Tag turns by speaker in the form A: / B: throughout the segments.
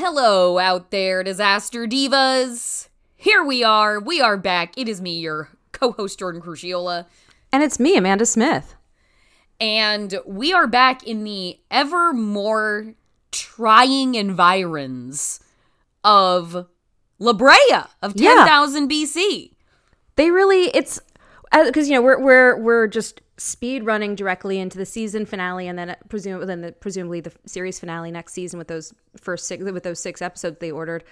A: Hello out there, disaster divas. Here we are. We are back. It is me, your co-host Jordan Crucchiola,
B: And it's me, Amanda Smith.
A: and we are back in the ever more trying environs of La Brea of
B: Yeah.
A: 10,000 BC.
B: They really it's uh, because you know we're we're we're just speed running directly into the season finale and then presume then the, presumably the series finale next season with those first six with those six episodes they ordered.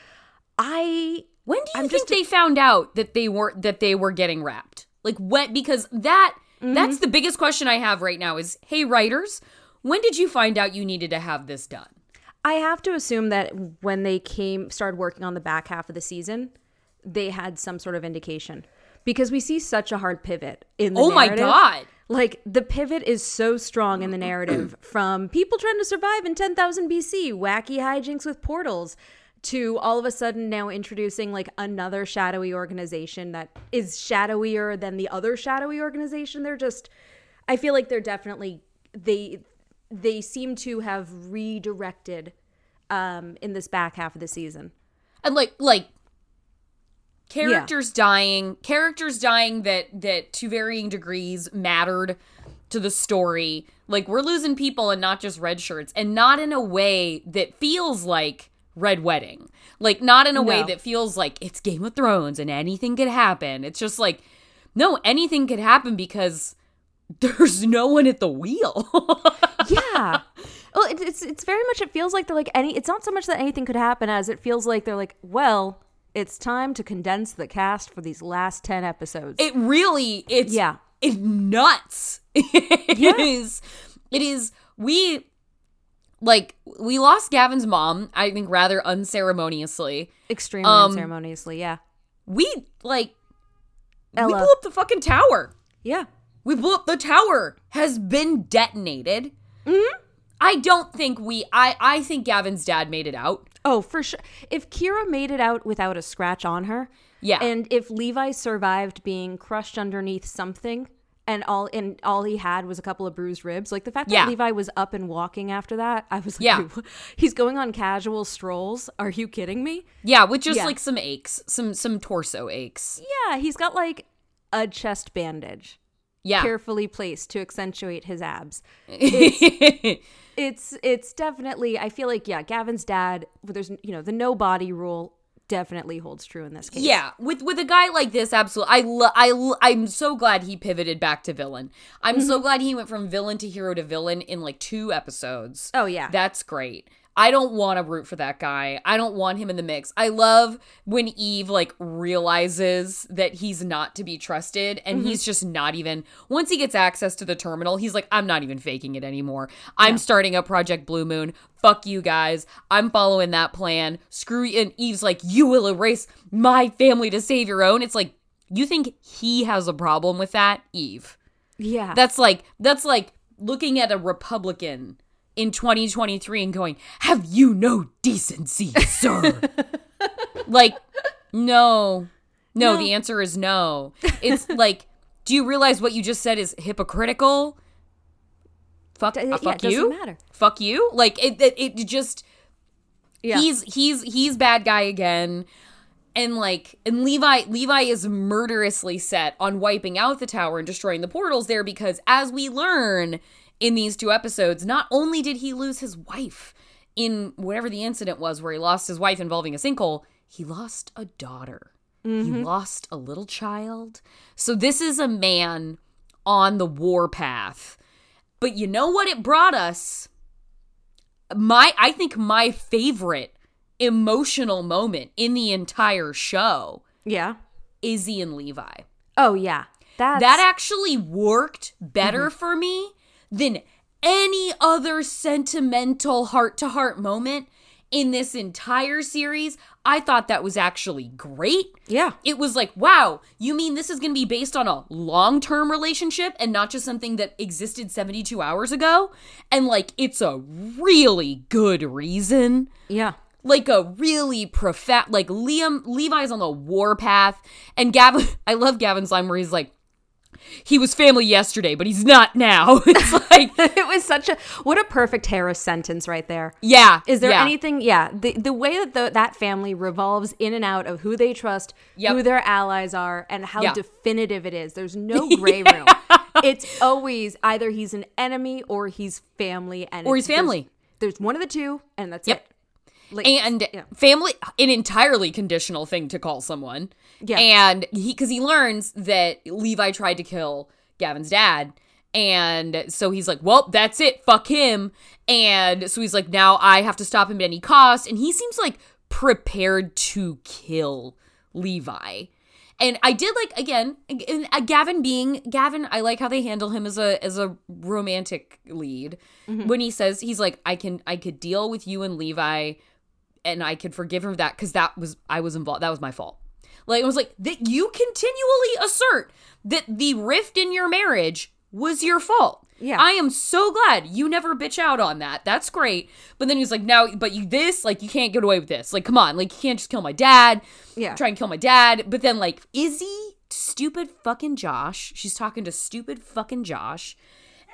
B: I
A: When do you
B: I'm
A: think they found out that they weren't that they were getting wrapped? Like what because that
B: Mm-hmm.
A: that's the biggest question I have right now is hey writers, when did you find out you needed to have this done?
B: I have to assume that when they came started working on the back half of the season, they had some sort of indication because we see such a hard pivot in the
A: Oh my. God.
B: Like the pivot is so strong in the narrative from people trying to survive in 10,000 BC, wacky hijinks with portals to all of a sudden now introducing like another shadowy organization that is shadowier than the other shadowy organization. They're just I feel like they're definitely they they seem to have redirected um in this back half of the season.
A: and like like characters dying characters dying that that to varying degrees mattered to the story like we're losing people and not just red shirts and not in a way that feels like red wedding like not in a way that feels like it's game of thrones and anything could happen it's just like no anything could happen because there's no one at the wheel
B: yeah. Well, it's it's very much. It feels like they're like any. It's not so much that anything could happen as it feels like they're like, well, it's time to condense the cast for these last ten episodes.
A: it really it's
B: Yeah.
A: it's nuts It is. it is we like we lost gavin's mom i think rather unceremoniously
B: Extremely
A: um,
B: unceremoniously. Yeah.
A: we like we blew up the fucking tower
B: Yeah.
A: we blew up the tower has been detonated mm-hmm. i don't think we i i think gavin's dad made it out
B: Oh, for sure. If Kira made it out without a scratch on her,
A: Yeah.
B: and if Levi survived being crushed underneath something, and all and all he had was a couple of bruised ribs, like the fact
A: Yeah.
B: that Levi was up and walking after that, I was like,
A: Yeah.
B: He's going on casual strolls. Are you kidding me?
A: yeah with just
B: Yeah.
A: like some aches some some torso aches
B: Yeah, he's got like a chest bandage
A: yeah
B: carefully placed to accentuate his abs. It's it's definitely I feel like yeah, Gavin's dad there's you know, the no body rule definitely holds true in this case.
A: Yeah, with with a guy like this, absolutely. I lo- I lo- I'm so glad he pivoted back to villain. I'm
B: Mm-hmm.
A: so glad he went from villain to hero to villain in like two episodes.
B: Oh, yeah.
A: that's great. I don't want to root for that guy. I don't want him in the mix. I love when Eve like realizes that he's not to be trusted and
B: Mm-hmm.
A: he's just not even once he gets access to the terminal, he's like I'm not even faking it anymore. I'm starting a project Blue Moon. Fuck you guys. I'm following that plan. Screw you. And Eve's like you will erase my family to save your own. It's like you think he has a problem with that, Eve.
B: Yeah.
A: That's like that's like looking at a Republican in 2023 and going, "Have you no decency, sir?" like, no, no, The answer is no. It's like, do you realize what you just said is hypocritical? Fuck,
B: D-
A: uh, fuck you.
B: matter.
A: Fuck you. Like it. It, it just.
B: Yeah.
A: He's he's he's bad guy again. And like and Levi Levi is murderously set on wiping out the tower and destroying the portals there because as we learn in these two episodes, not only did he lose his wife in whatever the incident was where he lost his wife involving a sinkhole, he lost a daughter. He mm-hmm. lost a little child. So this is a man on the war path. But you know what it brought us? My I think my favorite emotional moment in the entire show
B: yeah.
A: Izzy and Levi.
B: Oh yeah. That's
A: That actually worked better mm-hmm. for me than any other sentimental heart to heart moment in this entire series. I thought that was actually great.
B: Yeah.
A: It was like, wow, you mean this is going to be based on a long term relationship and not just something that existed 72 hours ago? And like, it's a really good reason
B: Yeah.
A: like a really profound like Liam Levi's on the warpath and Gavin I love Gavin's line where he's like he was family yesterday but he's not now it's like
B: it was such a what a perfect Harris sentence right there.
A: yeah
B: Is there
A: yeah.
B: anything? Yeah, the the way that the, that family revolves in and out of who they trust,
A: Yep.
B: who their allies are, and how
A: Yeah.
B: definitive it is. There's no gray room. It's always either he's an enemy or he's family, and
A: Or he's family.
B: There's, there's one of the two, and that's
A: Yep.
B: it. Like,
A: and
B: yeah.
A: family an entirely conditional thing to call someone.
B: Yeah.
A: and he because he learns that levi tried to kill gavin's dad. And so he's like well that's it. Fuck him. And so he's like now i have to stop him at any cost. And he seems like prepared to kill levi. And I did like again uh, Gavin being Gavin. I like how they handle him as a as a romantic lead. When he says he's like I can I could deal with you and Levi and I could forgive him for that because that was I was involved. That was my fault. Like it was like that you continually assert that the rift in your marriage was your fault.
B: Yeah.
A: I am so glad you never bitch out on that. That's great. But then he was like, now, but you this, like, you can't get away with this. Like, come on, like, you can't just kill my dad.
B: Yeah.
A: Try and kill my dad. But then, like, Izzy, stupid fucking Josh. She's talking to stupid fucking Josh.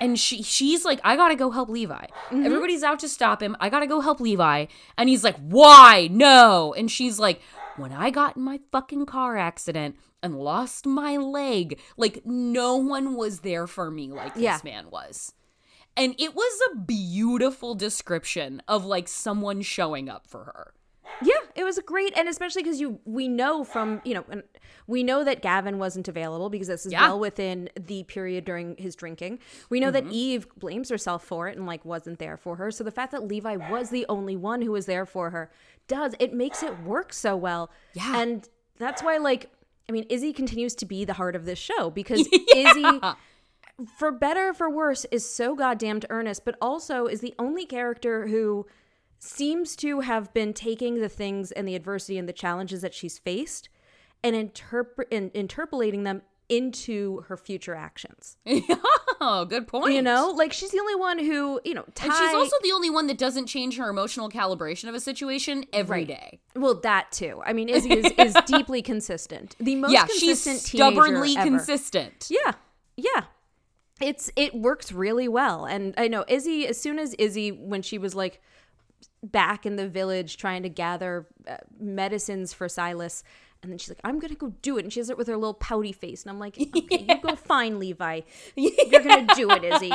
A: And she she's like, I gotta go help Levi. Mm-hmm. Everybody's out to stop him. I gotta go help Levi. And he's like, Why? No. And she's like, When I got in my fucking car accident and lost my leg, like no one was there for me like this man was. And it was a beautiful description of like someone showing up for her.
B: Yeah, it was great, and especially because you we know from you know, and we know that Gavin wasn't available because this is
A: Yeah.
B: well within the period during his drinking. We know
A: Mm-hmm.
B: that Eve blames herself for it and like wasn't there for her. So the fact that Levi was the only one who was there for her does it makes it work so well.
A: Yeah.
B: and that's why like I mean, Izzy continues to be the heart of this show because Izzy for better or for worse, is so goddamned earnest, but also is the only character who seems to have been taking the things and the adversity and the challenges that she's faced and interpret in, interpolating them into her future actions.
A: oh, good point.
B: You know, like she's the only one who, you know, Ty,
A: And she's also the only one that doesn't change her emotional calibration of a situation every
B: Right.
A: day.
B: well that too. I mean, Izzy is, is deeply consistent. The most
A: yeah, she's
B: consistent teenager
A: stubbornly
B: ever.
A: consistent.
B: Yeah. Yeah. It's it works really well. And I know Izzy as soon as Izzy when she was like back in the village trying to gather uh, medicines for Silas and then she's like I'm going to go do it and she does it with her little pouty face and I'm like okay, you go find Levi. You're going to do it, Izzy.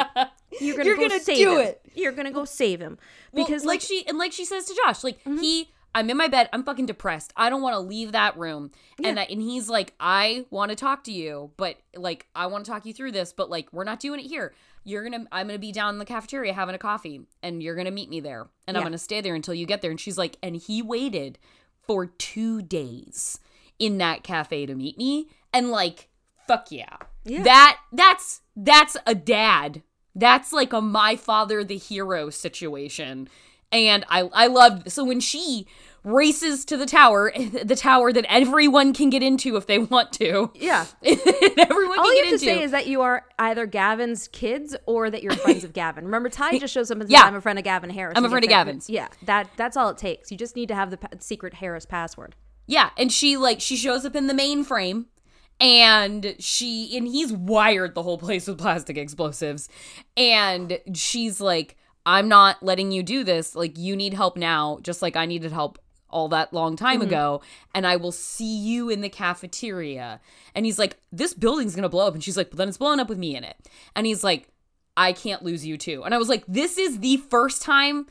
B: You're going to go
A: gonna
B: save
A: do
B: him.
A: it.
B: You're going to go save him
A: Because
B: because
A: like,
B: like,
A: she and like she says to Josh, like
B: Mm-hmm.
A: he I'm in my bed, I'm fucking depressed. I don't want to leave that room. And I, and he's like, I want to talk to you, but like I want to talk you through this, but like we're not doing it here. You're gonna I'm gonna be down in the cafeteria having a coffee and you're gonna meet me there. And I'm gonna stay there until you get there. And she's like, and he waited for two days in that cafe to meet me. And like, fuck yeah.
B: Yeah.
A: That that's that's a dad. That's like a my father the hero situation. And I I loved so when she races to the tower, the tower that everyone can get into if they want to.
B: yeah.
A: everyone
B: All
A: can
B: you
A: get
B: have to say is that you are either Gavin's kids or that you're friends of Gavin. Remember, Ty just shows up and says,
A: Yeah.
B: "I'm a friend of Gavin Harris."
A: I'm a friend of. Gavin's.
B: Yeah, that that's all it takes. You just need to have the secret Harris password.
A: Yeah, and she like she shows up in the mainframe and she and he's wired the whole place with plastic explosives and she's like I'm not letting you do this. Like you need help now just like I needed help all that long time mm-hmm. ago and I will see you in the cafeteria. And he's like this building's going to blow up and she's like but then it's blowing up with me in it. And he's like I can't lose you too. And I was like this is the first time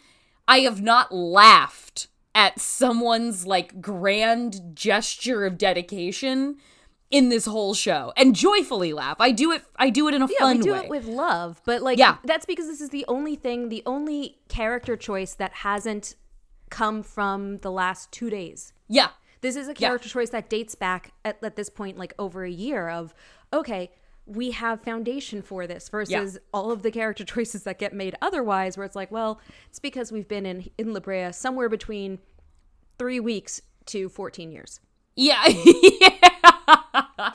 A: I have not laughed at someone's like grand gesture of dedication in this whole show and joyfully laugh. I do it I do it in a
B: Yeah,
A: fun
B: we do
A: way.
B: it with love, but like,
A: Yeah.
B: that's because this is the only thing, the only character choice that hasn't come from the last two days.
A: yeah.
B: This is a character choice that dates back at, at this point like over a year of okay, we have foundation for this versus all of the character choices that get made otherwise, where it's like, well, it's because we've been in in La Brea somewhere between three weeks to 14 years.
A: Yeah. yeah.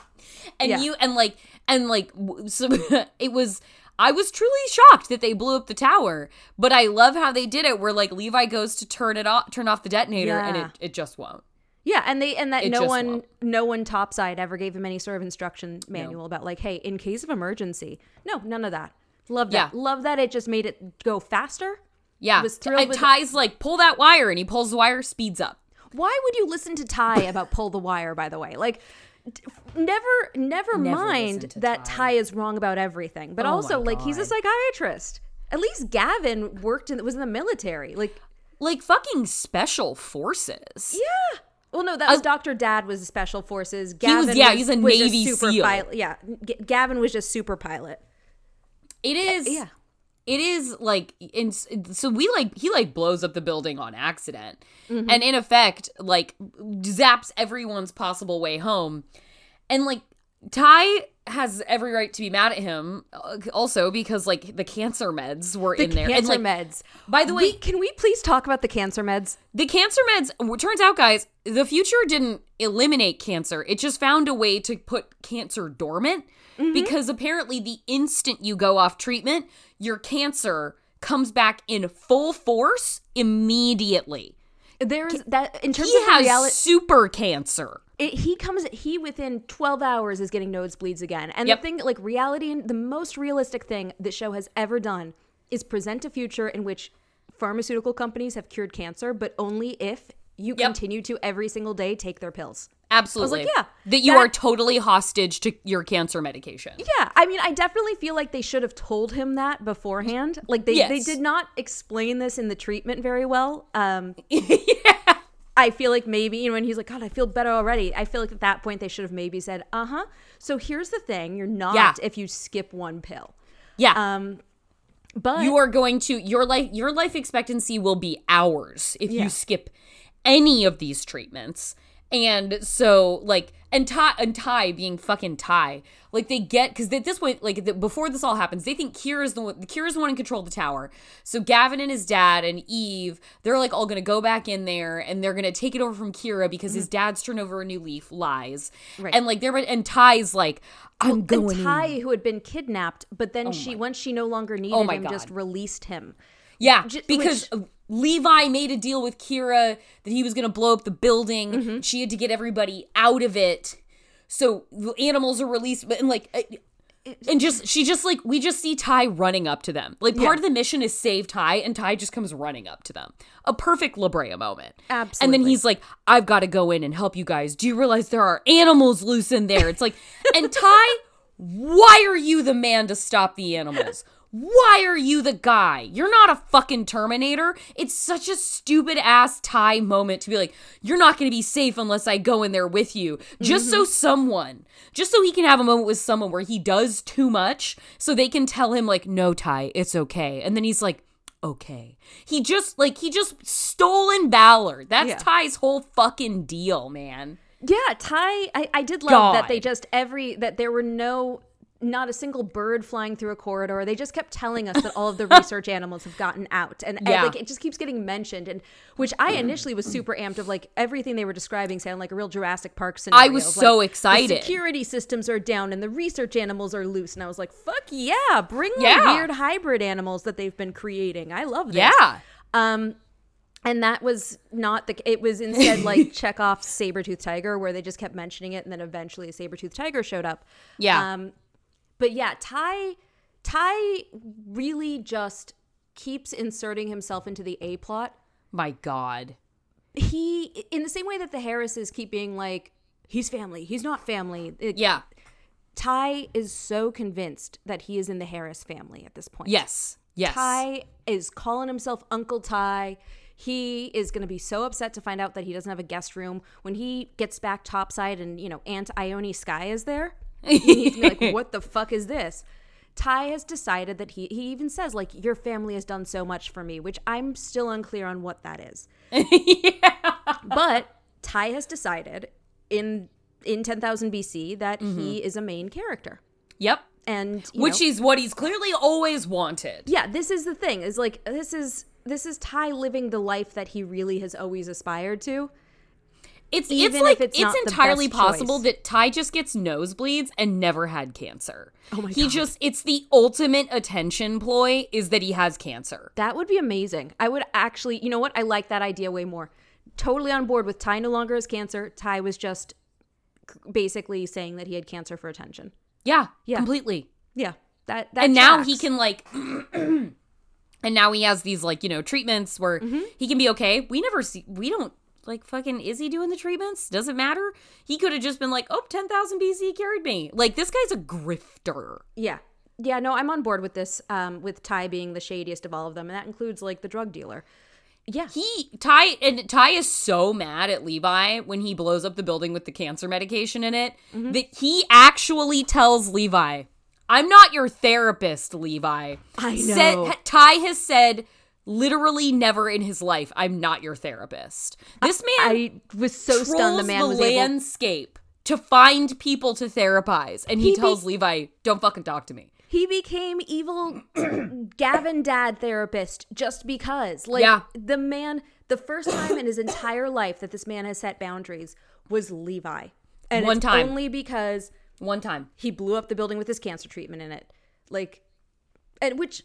A: And
B: Yeah.
A: you and like and like so it was I was truly shocked that they blew up the tower, but I love how they did it where like Levi goes to turn it off turn off the detonator and it, it just won't.
B: Yeah, and they and that
A: It
B: no one
A: won't.
B: no one topside ever gave him any sort of instruction manual about like, hey, in case of emergency. No, none of that. Love that.
A: Yeah.
B: Love that it just made it go faster.
A: Yeah.
B: was thrilled
A: and
B: with-
A: Ty's like, pull that wire and he pulls the wire, speeds up.
B: Why would you listen to Ty about pull the wire? By the way, like. Never, never,
A: Never
B: mind that
A: Ty.
B: Ty is wrong about everything, but
A: Oh
B: also like he's a psychiatrist. At least Gavin worked in was in the military. Like,
A: Like fucking special forces.
B: yeah. Well, no, that was Doctor Dad was special forces.
A: was-
B: Gavin
A: yeah, he's a
B: was
A: Navy
B: super
A: SEAL.
B: pilot. Yeah, G- Gavin was just super pilot.
A: It is
B: Yeah.
A: It is like in so we like he like blows up the building on accident
B: Mm-hmm.
A: and in effect like zaps everyone's possible way home and like ty has every right to be mad at him uh, also because like the cancer meds were
B: The
A: in there
B: cancer
A: and like
B: meds.
A: by the way
B: We- can we please talk about the cancer meds?
A: the cancer meds turns out guys the future didn't eliminate cancer it just found a way to put cancer dormant
B: Mm-hmm.
A: because apparently the instant you go off treatment your cancer comes back in full force immediately
B: There is that in terms
A: he
B: of reality.
A: super cancer
B: It, he comes. He within twelve hours is getting nosebleeds again. And
A: Yep.
B: the thing, like reality, and the most realistic thing the show has ever done is present a future in which pharmaceutical companies have cured cancer, but only if you
A: Yep.
B: continue to every single day take their pills.
A: absolutely I was like,
B: yeah,
A: that you
B: that-
A: are totally hostage to your cancer medication
B: Yeah, I mean, I definitely feel like they should have told him that beforehand. Like they they did not explain this in the treatment very well. Um, I feel like maybe you know when he's like, God, I feel better already. I feel like at that point they should have maybe said, Uh huh. So here's the thing: you're not
A: Yeah.
B: if you skip one pill.
A: yeah
B: Um, but
A: you are going to your life your life expectancy will be hours if
B: Yeah.
A: you skip any of these treatments and so like and ty and ty being fucking ty like they get because at this point like the, before this all happens they think Kira is the one kira's the one in control of the tower so gavin and his dad and eve they're like all gonna go back in there and they're gonna take it over from kira because his dad's turned over a new leaf lies
B: Mm-hmm. Right.
A: and like they're and ty's like i'm
B: and
A: going in.
B: Ty, who had been kidnapped, but then she once she no longer needed
A: Oh my
B: him, just released him.
A: Yeah,
B: J-
A: because Levi made a deal with Kira that he was going to blow up the building.
B: Mm-hmm.
A: She had to get everybody out of it. So animals are released, but and like, and just she just like we just see Ty running up to them. Like part of the mission is save Ty, and Ty just comes running up to them. A perfect La Brea moment. Absolutely. And then he's like, "I've got to go in and help you guys. Do you realize there are animals loose in there?" It's like, and Ty, why are you the man to stop the animals? Why are you the guy? You're not a fucking Terminator. It's such a stupid ass Ty moment to be like, you're not going to be safe unless I go in there with you. Just so mm-hmm. someone, just so he can have a moment with someone where he does too much so they can tell him, like, no, Ty, it's okay. And then he's like, okay. He just, like, he just stolen valor. That's
B: Yeah.
A: Ty's whole fucking deal, man.
B: Yeah, Ty, I, I did love that they just every that there were no not a single bird flying through a corridor. They just kept telling us that all of the research animals have gotten out, and, and, like it just keeps getting mentioned. And which I initially was super amped of, like everything they were describing sounded like a real Jurassic Park scenario.
A: I was
B: of,
A: so
B: like,
A: excited.
B: The security systems are down, and the research animals are loose. And I was like, "Fuck yeah, bring the
A: Yeah.
B: weird hybrid animals that they've been creating. I love this."
A: Yeah.
B: Um, and that was not the. It was instead like Chekhov's saber-toothed tiger, where they just kept mentioning it, and then eventually a saber-toothed tiger showed up.
A: Yeah.
B: Um, but yeah, Ty, Ty really just keeps inserting himself into the A plot.
A: My God.
B: He, in the same way that the Harrises keep being like, he's family, he's not family. It-
A: Yeah.
B: Ty is so convinced that he is in the Harris family at this point.
A: Yes. Yes.
B: Ty is calling himself Uncle Ty. He is going to be so upset to find out that he doesn't have a guest room when he gets back topside and, you know, Aunt Ione Skye is there. And he's gonna be like, what the fuck is this? Ty has decided that he, he even says, like, your family has done so much for me, which I'm still unclear on what that is. yeah. But Ty has decided in in 10,000 BC that he mm-hmm. is a main character.
A: Yep.
B: and
A: Which
B: know,
A: is what he's clearly always wanted.
B: yeah, this is the thing. Is like this is this is Ty living the life that he really has always aspired to.
A: It's
B: Even
A: it's like
B: it's
A: it's, entirely possible
B: choice.
A: that Ty just gets nosebleeds and never had cancer.
B: Oh my
A: He
B: God.
A: just it's the ultimate attention ploy is that he has cancer.
B: That would be amazing. I would actually, you know what? I like that idea way more. Totally on board with Ty no longer has cancer. Ty was just basically saying that he had cancer for attention.
A: Yeah,
B: Yeah.
A: completely.
B: Yeah. That, that
A: and now he can like and now he has these like, you know, treatments where
B: Mm-hmm.
A: he can be okay. We never see we don't like fucking is he doing the treatments? Does it matter? He could have just been like, "Oh, 10,000 BC carried me." Like this guy's a grifter.
B: Yeah. Yeah, no, I'm on board with this, um, with Ty being the shadiest of all of them, and that includes like the drug dealer. Yeah.
A: He Ty and Ty is so mad at Levi when he blows up the building with the cancer medication in it
B: Mm-hmm.
A: that he actually tells Levi, "I'm not your therapist, Levi."
B: I
A: Said-
B: know.
A: Ty has said literally never in his life, "I'm not your therapist." This man
B: I was so stunned the man
A: the
B: was able
A: landscape to find people to therapize, and he,
B: He be-
A: tells Levi, "Don't fucking talk to me."
B: he became evil Gavin dad therapist just because. Like
A: Yeah.
B: the man the first time in his entire life that this man has set boundaries was Levi. And
A: One
B: it's
A: time.
B: only because
A: One time.
B: he blew up the building with his cancer treatment in it. Like and which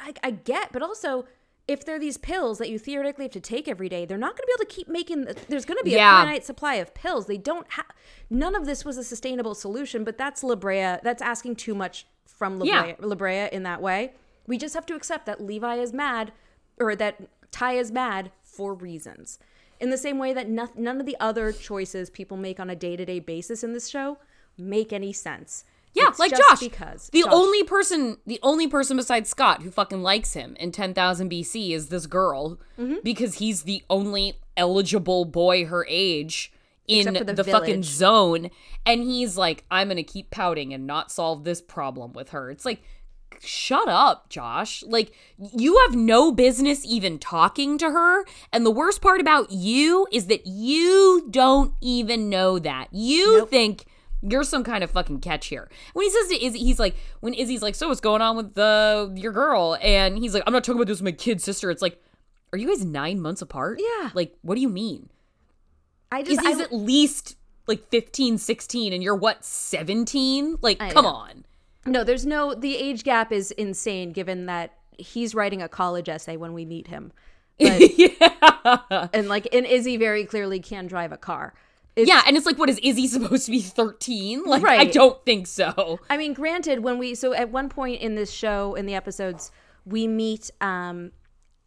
B: I, I get, but also if there are these pills that you theoretically have to take every day, they're not going to be able to keep making. There's going to be
A: Yeah.
B: a finite supply of pills. They don't have. None of this was a sustainable solution, but that's La Brea. That's asking too much from La
A: Yeah.
B: Brea, La Brea in that way. We just have to accept that Levi is mad, or that Ty is mad for reasons. In the same way that no, none of the other choices people make on a day to day basis in this show make any sense.
A: Yeah,
B: It's
A: like
B: just
A: Josh.
B: Because
A: the
B: Josh.
A: only person, the only person besides Scott who fucking likes him in 10,000 BC is this girl
B: Mm-hmm.
A: because he's the only eligible boy her age in the,
B: the
A: fucking zone. And he's like, I'm going to keep pouting and not solve this problem with her. It's like, shut up, Josh. Like, you have no business even talking to her. And the worst part about you is that you don't even know that. You think you're some kind of fucking catch here. When he says to Izzy, he's like, when Izzy's like, so what's going on with the your girl? And he's like, I'm not talking about this with my kid sister. It's like, are you guys nine months apart?
B: Yeah.
A: Like, what do you mean?
B: I just
A: Izzy's
B: I,
A: at least like 15, 16, and you're what, 17? Like,
B: I
A: come
B: know.
A: on.
B: no. There's no. The age gap is insane, given that he's writing a college essay when we meet him,
A: yeah.
B: and like, and Izzy very clearly can drive a car. It's,
A: yeah, and it's like, what is Izzy supposed to be 13? Like,
B: right.
A: I don't think so.
B: I mean, granted, when we so at one point in this show in the episodes, we meet um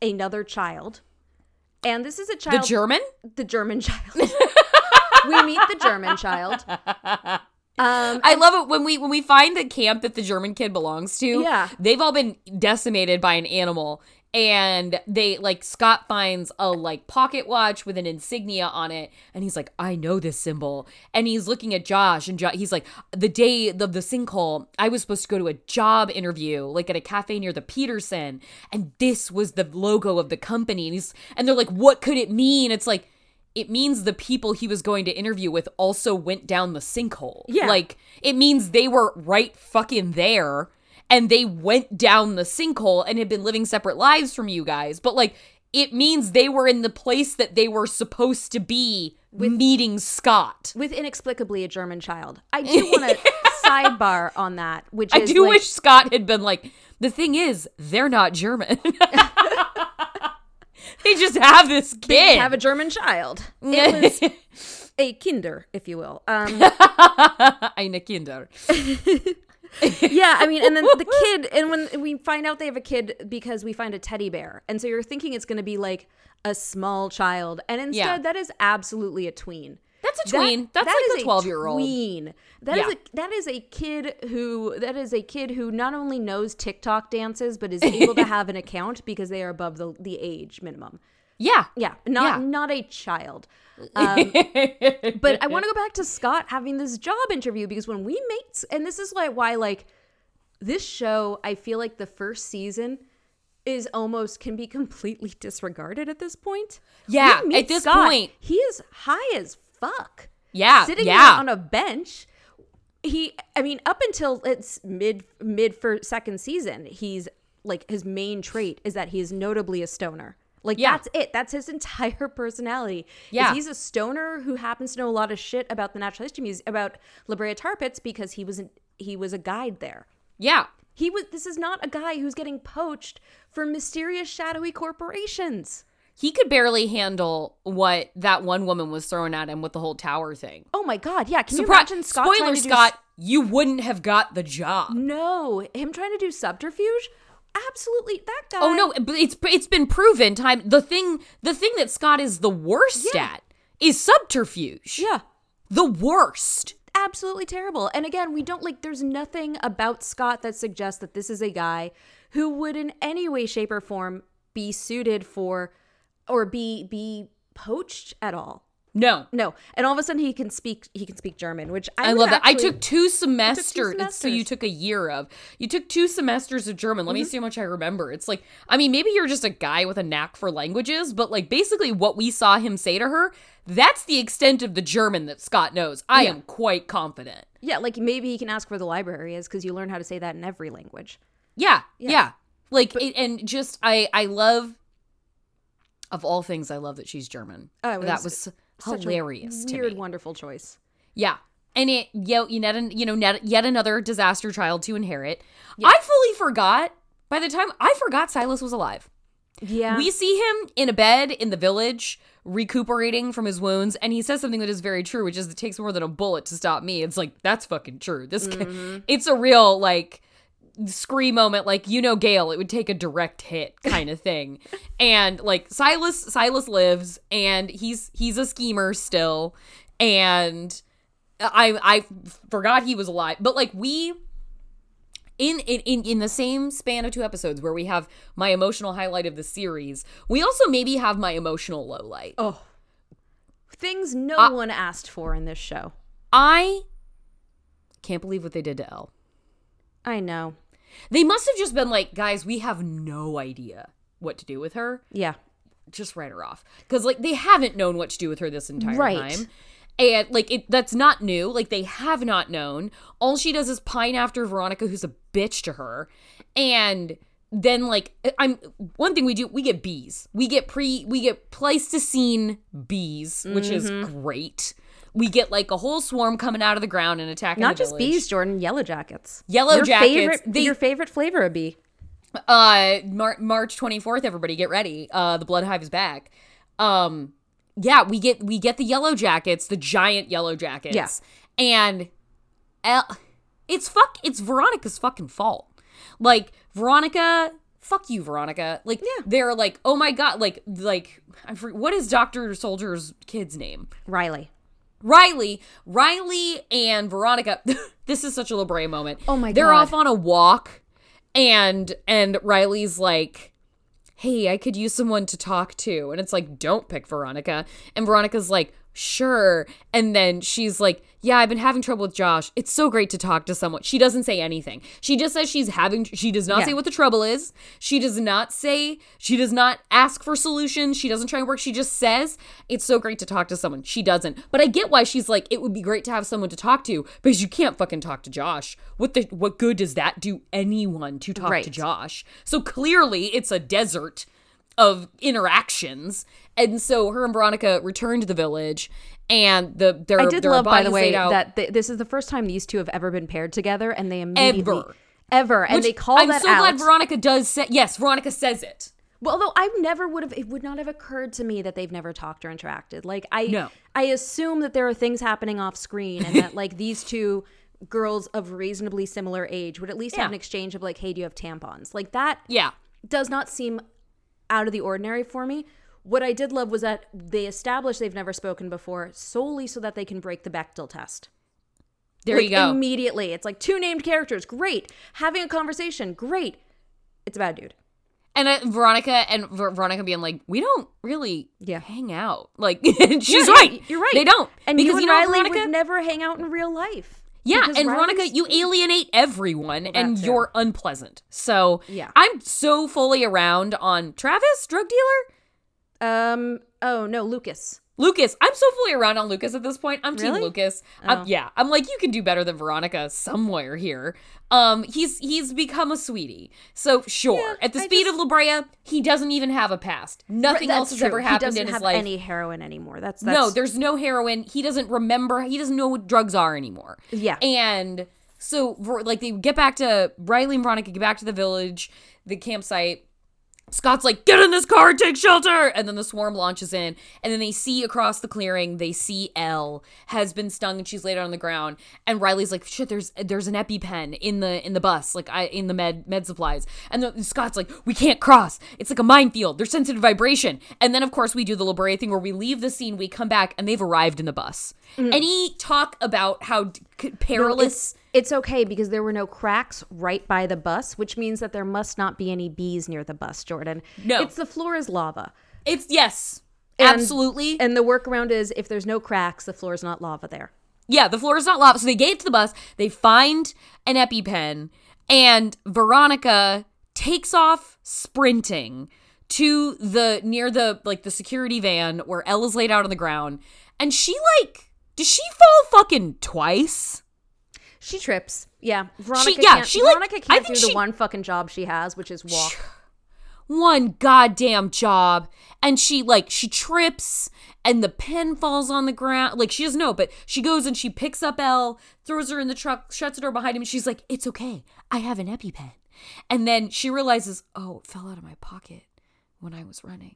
B: another child, and this is a child, The
A: German?
B: the German child. we meet the German child. Um,
A: I love it when we when we find the camp that the German kid belongs to.
B: Yeah.
A: they've all been decimated by an animal, and they like Scott finds a like pocket watch with an insignia on it, and he's like, "I know this symbol." And he's looking at Josh, and jo- he's like, "The day of the sinkhole, I was supposed to go to a job interview, like at a cafe near the Petersen, and this was the logo of the company." And he's and they're like, "What could it mean?" It's like. It means the people he was going to interview with also went down the sinkhole.
B: Yeah.
A: Like, it means they were right fucking there and they went down the sinkhole and had been living separate lives from you guys. But, like, it means they were in the place that they were supposed to be with, meeting Scott.
B: with inexplicably a German child. I do want to sidebar on that, which
A: I
B: is
A: do
B: like,
A: wish Scott had been like, the thing is, they're not German. they just have this kid.
B: they have a German child. It was a kinder, if you will. Um,
A: Eine Kinder.
B: yeah, I mean, and then the kid, and when we find out they have a kid because we find a teddy bear, and so you're thinking it's going to be like a small child, and instead
A: Yeah.
B: that is absolutely a tween.
A: That's a
B: That-
A: tween. That's
B: that
A: like
B: is
A: a 12 year old.
B: Tween. That is
A: Yeah.
B: a that is a kid who that is a kid who not only knows TikTok dances but is able to have an account because they are above the the age minimum.
A: Yeah.
B: Yeah, not
A: Yeah.
B: not a child. Um, but I want to go back to Scott having this job interview because when we meet, and this is like why like this show, I feel like the first season is almost can be completely disregarded at this point.
A: Yeah, at this
B: Scott,
A: point-
B: he is high as fuck.
A: Yeah,
B: sitting
A: yeah.
B: on a bench. he i mean up until it's mid mid for second season he's like his main trait is that he is notably a stoner like
A: Yeah.
B: that's it that's his entire personality
A: Yeah.
B: he's a stoner who happens to know a lot of shit about the natural history museum about la brea tar pits because he was an, he was a guide there
A: Yeah.
B: he was this is not a guy who's getting poached for mysterious shadowy corporations
A: He could barely handle what that one woman was throwing at him with the whole tower thing.
B: oh my god yeah can you
A: Surprise!
B: imagine scott
A: Spoiler,
B: to do
A: Scott, you wouldn't have got the job.
B: no him trying to do subterfuge absolutely that oh, guy
A: Oh no, but it's it's been proven time. The thing the thing that Scott is the worst
B: Yeah.
A: at is subterfuge.
B: yeah
A: The worst.
B: absolutely terrible. And again, we don't like there's nothing about Scott that suggests that this is a guy who would in any way shape or form be suited for or be be poached at all.
A: No.
B: No. And all of a sudden he can speak he can speak German, which I,
A: I love that. I
B: actually-
A: took two semesters. So you took a year of. You took two semesters of German.
B: Mm-hmm.
A: Let me see how much I remember. It's like, I mean, maybe you're just a guy with a knack for languages, but like basically what we saw him say to her, that's the extent of the German that Scott knows. I
B: Yeah.
A: am quite confident.
B: Yeah, like maybe he can ask where the library is because you learn how to say that in every language.
A: Yeah, yeah. Like, it, and just I, I love. Of all things, I love that she's German.
B: Oh,
A: that
B: was Such
A: hilarious to
B: weird, wonderful choice.
A: Yeah. And it, yo, you net, you know, net, yet another disaster child to inherit. I fully forgot. By the time I forgot Silas was alive,
B: Yeah.
A: we see him in a bed in the village, recuperating from his wounds, and he says something that is very true, which is it takes more than a bullet to stop me. It's like that's fucking true. This,
B: Mm-hmm.
A: it's a real like scream moment, like you know, Gail, it would take a direct hit kind of thing. and like Silas, Silas lives, and he's he's a schemer still, and I I forgot he was alive, but like we. In, in in the same span of two episodes where we have my emotional highlight of the series, we also maybe have my emotional low light.
B: oh. Things no
A: Uh,
B: one asked for in this show.
A: I can't believe what they did to Elle.
B: I know.
A: They must have just been like, guys, we have no idea what to do with her.
B: Yeah.
A: Just write her off. Because like they haven't known what to do with her this entire
B: Right.
A: time. And like it that's not new. Like they have not known. All she does is pine after Veronica, who's a bitch to her. And then like I'm one thing we do, we get bees. We get pre we get Pleistocene bees, which is
B: Mm-hmm.
A: great. We get like a whole swarm coming out of the ground and attacking
B: Not just
A: village.
B: bees, Jordan, yellow jackets.
A: Yellow
B: your
A: jackets,
B: Favorite,
A: they-
B: your favorite flavor of bee.
A: uh Mar- March 24th everybody get ready uh the blood hive is back um yeah we get we get the yellow jackets the giant yellow jackets
B: Yeah.
A: and El- it's fuck it's Veronica's fucking fault like Veronica fuck you Veronica like
B: Yeah.
A: they're like oh my god like like I forget, what is Dr. Soldier's kid's name
B: Riley.
A: Riley, Riley and Veronica. this is such a La Brea moment.
B: Oh my
A: They're
B: God.
A: off on a walk, and and Riley's like, "Hey, I could use someone to talk to," and it's like, "Don't pick Veronica." And Veronica's like, "Sure," and then she's like, "Yeah, I've been having trouble with Josh. It's so great to talk to someone." She doesn't say anything. She just says she's having. She does not
B: Yeah.
A: say what the trouble is. She does not say. She does not ask for solutions. She doesn't try and work. She just says it's so great to talk to someone. She doesn't. But I get why she's like it would be great to have someone to talk to because you can't fucking talk to Josh. What the what good does that do anyone to talk to Josh? So clearly it's a desert of interactions. And so her and Veronica return to the village and the their
B: I did
A: their
B: love, by the way, that th- this is the first time these two have ever been paired together, and they immediately
A: Ever.
B: ever, and
A: Which
B: they call that.
A: I'm
B: that
A: so
B: out.
A: glad Veronica does say yes, Veronica says it.
B: Well, although I never would have, it would not have occurred to me that they've never talked or interacted. Like I,
A: No.
B: I assume that there are things happening off screen, and that like these two girls of reasonably similar age would at least have an exchange of like, "Hey, do you have tampons?" Like that
A: Yeah.
B: does not seem out of the ordinary for me. What I did love was that they established they've never spoken before solely so that they can break the Bechdel test.
A: There
B: like,
A: you go.
B: Immediately. It's like two named characters. Great. Having a conversation. Great. It's a bad dude.
A: and uh, Veronica and Ver- Veronica being like, we don't really
B: Yeah.
A: hang out. Like she's
B: Yeah,
A: right.
B: You're right.
A: They don't.
B: And
A: because
B: you and
A: you know
B: Riley
A: Veronica.
B: would never hang out in real life.
A: Yeah,
B: Because
A: and Veronica, you alienate everyone, and
B: too.
A: you're unpleasant. So
B: Yeah.
A: I'm so fully around on Travis, drug dealer.
B: Um. Oh no, Lucas.
A: Lucas, I'm so fully around on Lucas at this point. I'm team Lucas.
B: Oh.
A: I'm, yeah, I'm like you can do better than Veronica somewhere here. Um, he's he's become a sweetie, so sure.
B: Yeah,
A: At the
B: I
A: speed
B: just-
A: of La Brea, he doesn't even have a past. Nothing
B: That's
A: else has
B: true.
A: ever happened in his
B: have
A: life.
B: any heroin anymore. That's, that's
A: no, there's no heroin. He doesn't remember. He doesn't know what drugs are anymore.
B: Yeah.
A: And so, like, they get back to Riley and Veronica get back to the village, the campsite. Scott's like, get in this car and take shelter. And then the swarm launches in. And then they see across the clearing, they see Elle has been stung and she's laid out on the ground. And Riley's like, shit, there's there's an EpiPen in the in the bus, like I in the med med supplies. And the, Scott's like, we can't cross. It's like a minefield. There's sensitive vibration. And then of course we do the La Brea thing where we leave the scene, we come back, and they've arrived in the bus. Mm. Any talk about how d- perilous
B: It's, it's okay because there were no cracks right by the bus, which means that there must not be any bees near the bus, Jordan.
A: No.
B: It's the floor is lava.
A: it's yes.
B: And-
A: absolutely.
B: And the workaround is if there's no cracks, the floor is not lava there.
A: Yeah, the floor is not lava. So they get to the bus, they find an EpiPen, and Veronica takes off sprinting to the near the like the security van where Ella's laid out on the ground. And she like does she fall fucking twice?
B: She trips. Yeah. Veronica
A: yeah,
B: can't,
A: she, like-
B: Veronica
A: I
B: can't
A: think
B: do the
A: she-
B: one fucking job she has, which is walk.
A: one goddamn job. And she like she trips and the pen falls on the ground. Like she doesn't know but she goes and she picks up Elle throws her in the truck shuts the door behind him. And she's like it's okay. I have an EpiPen. And then she realizes oh it fell out of my pocket when I was running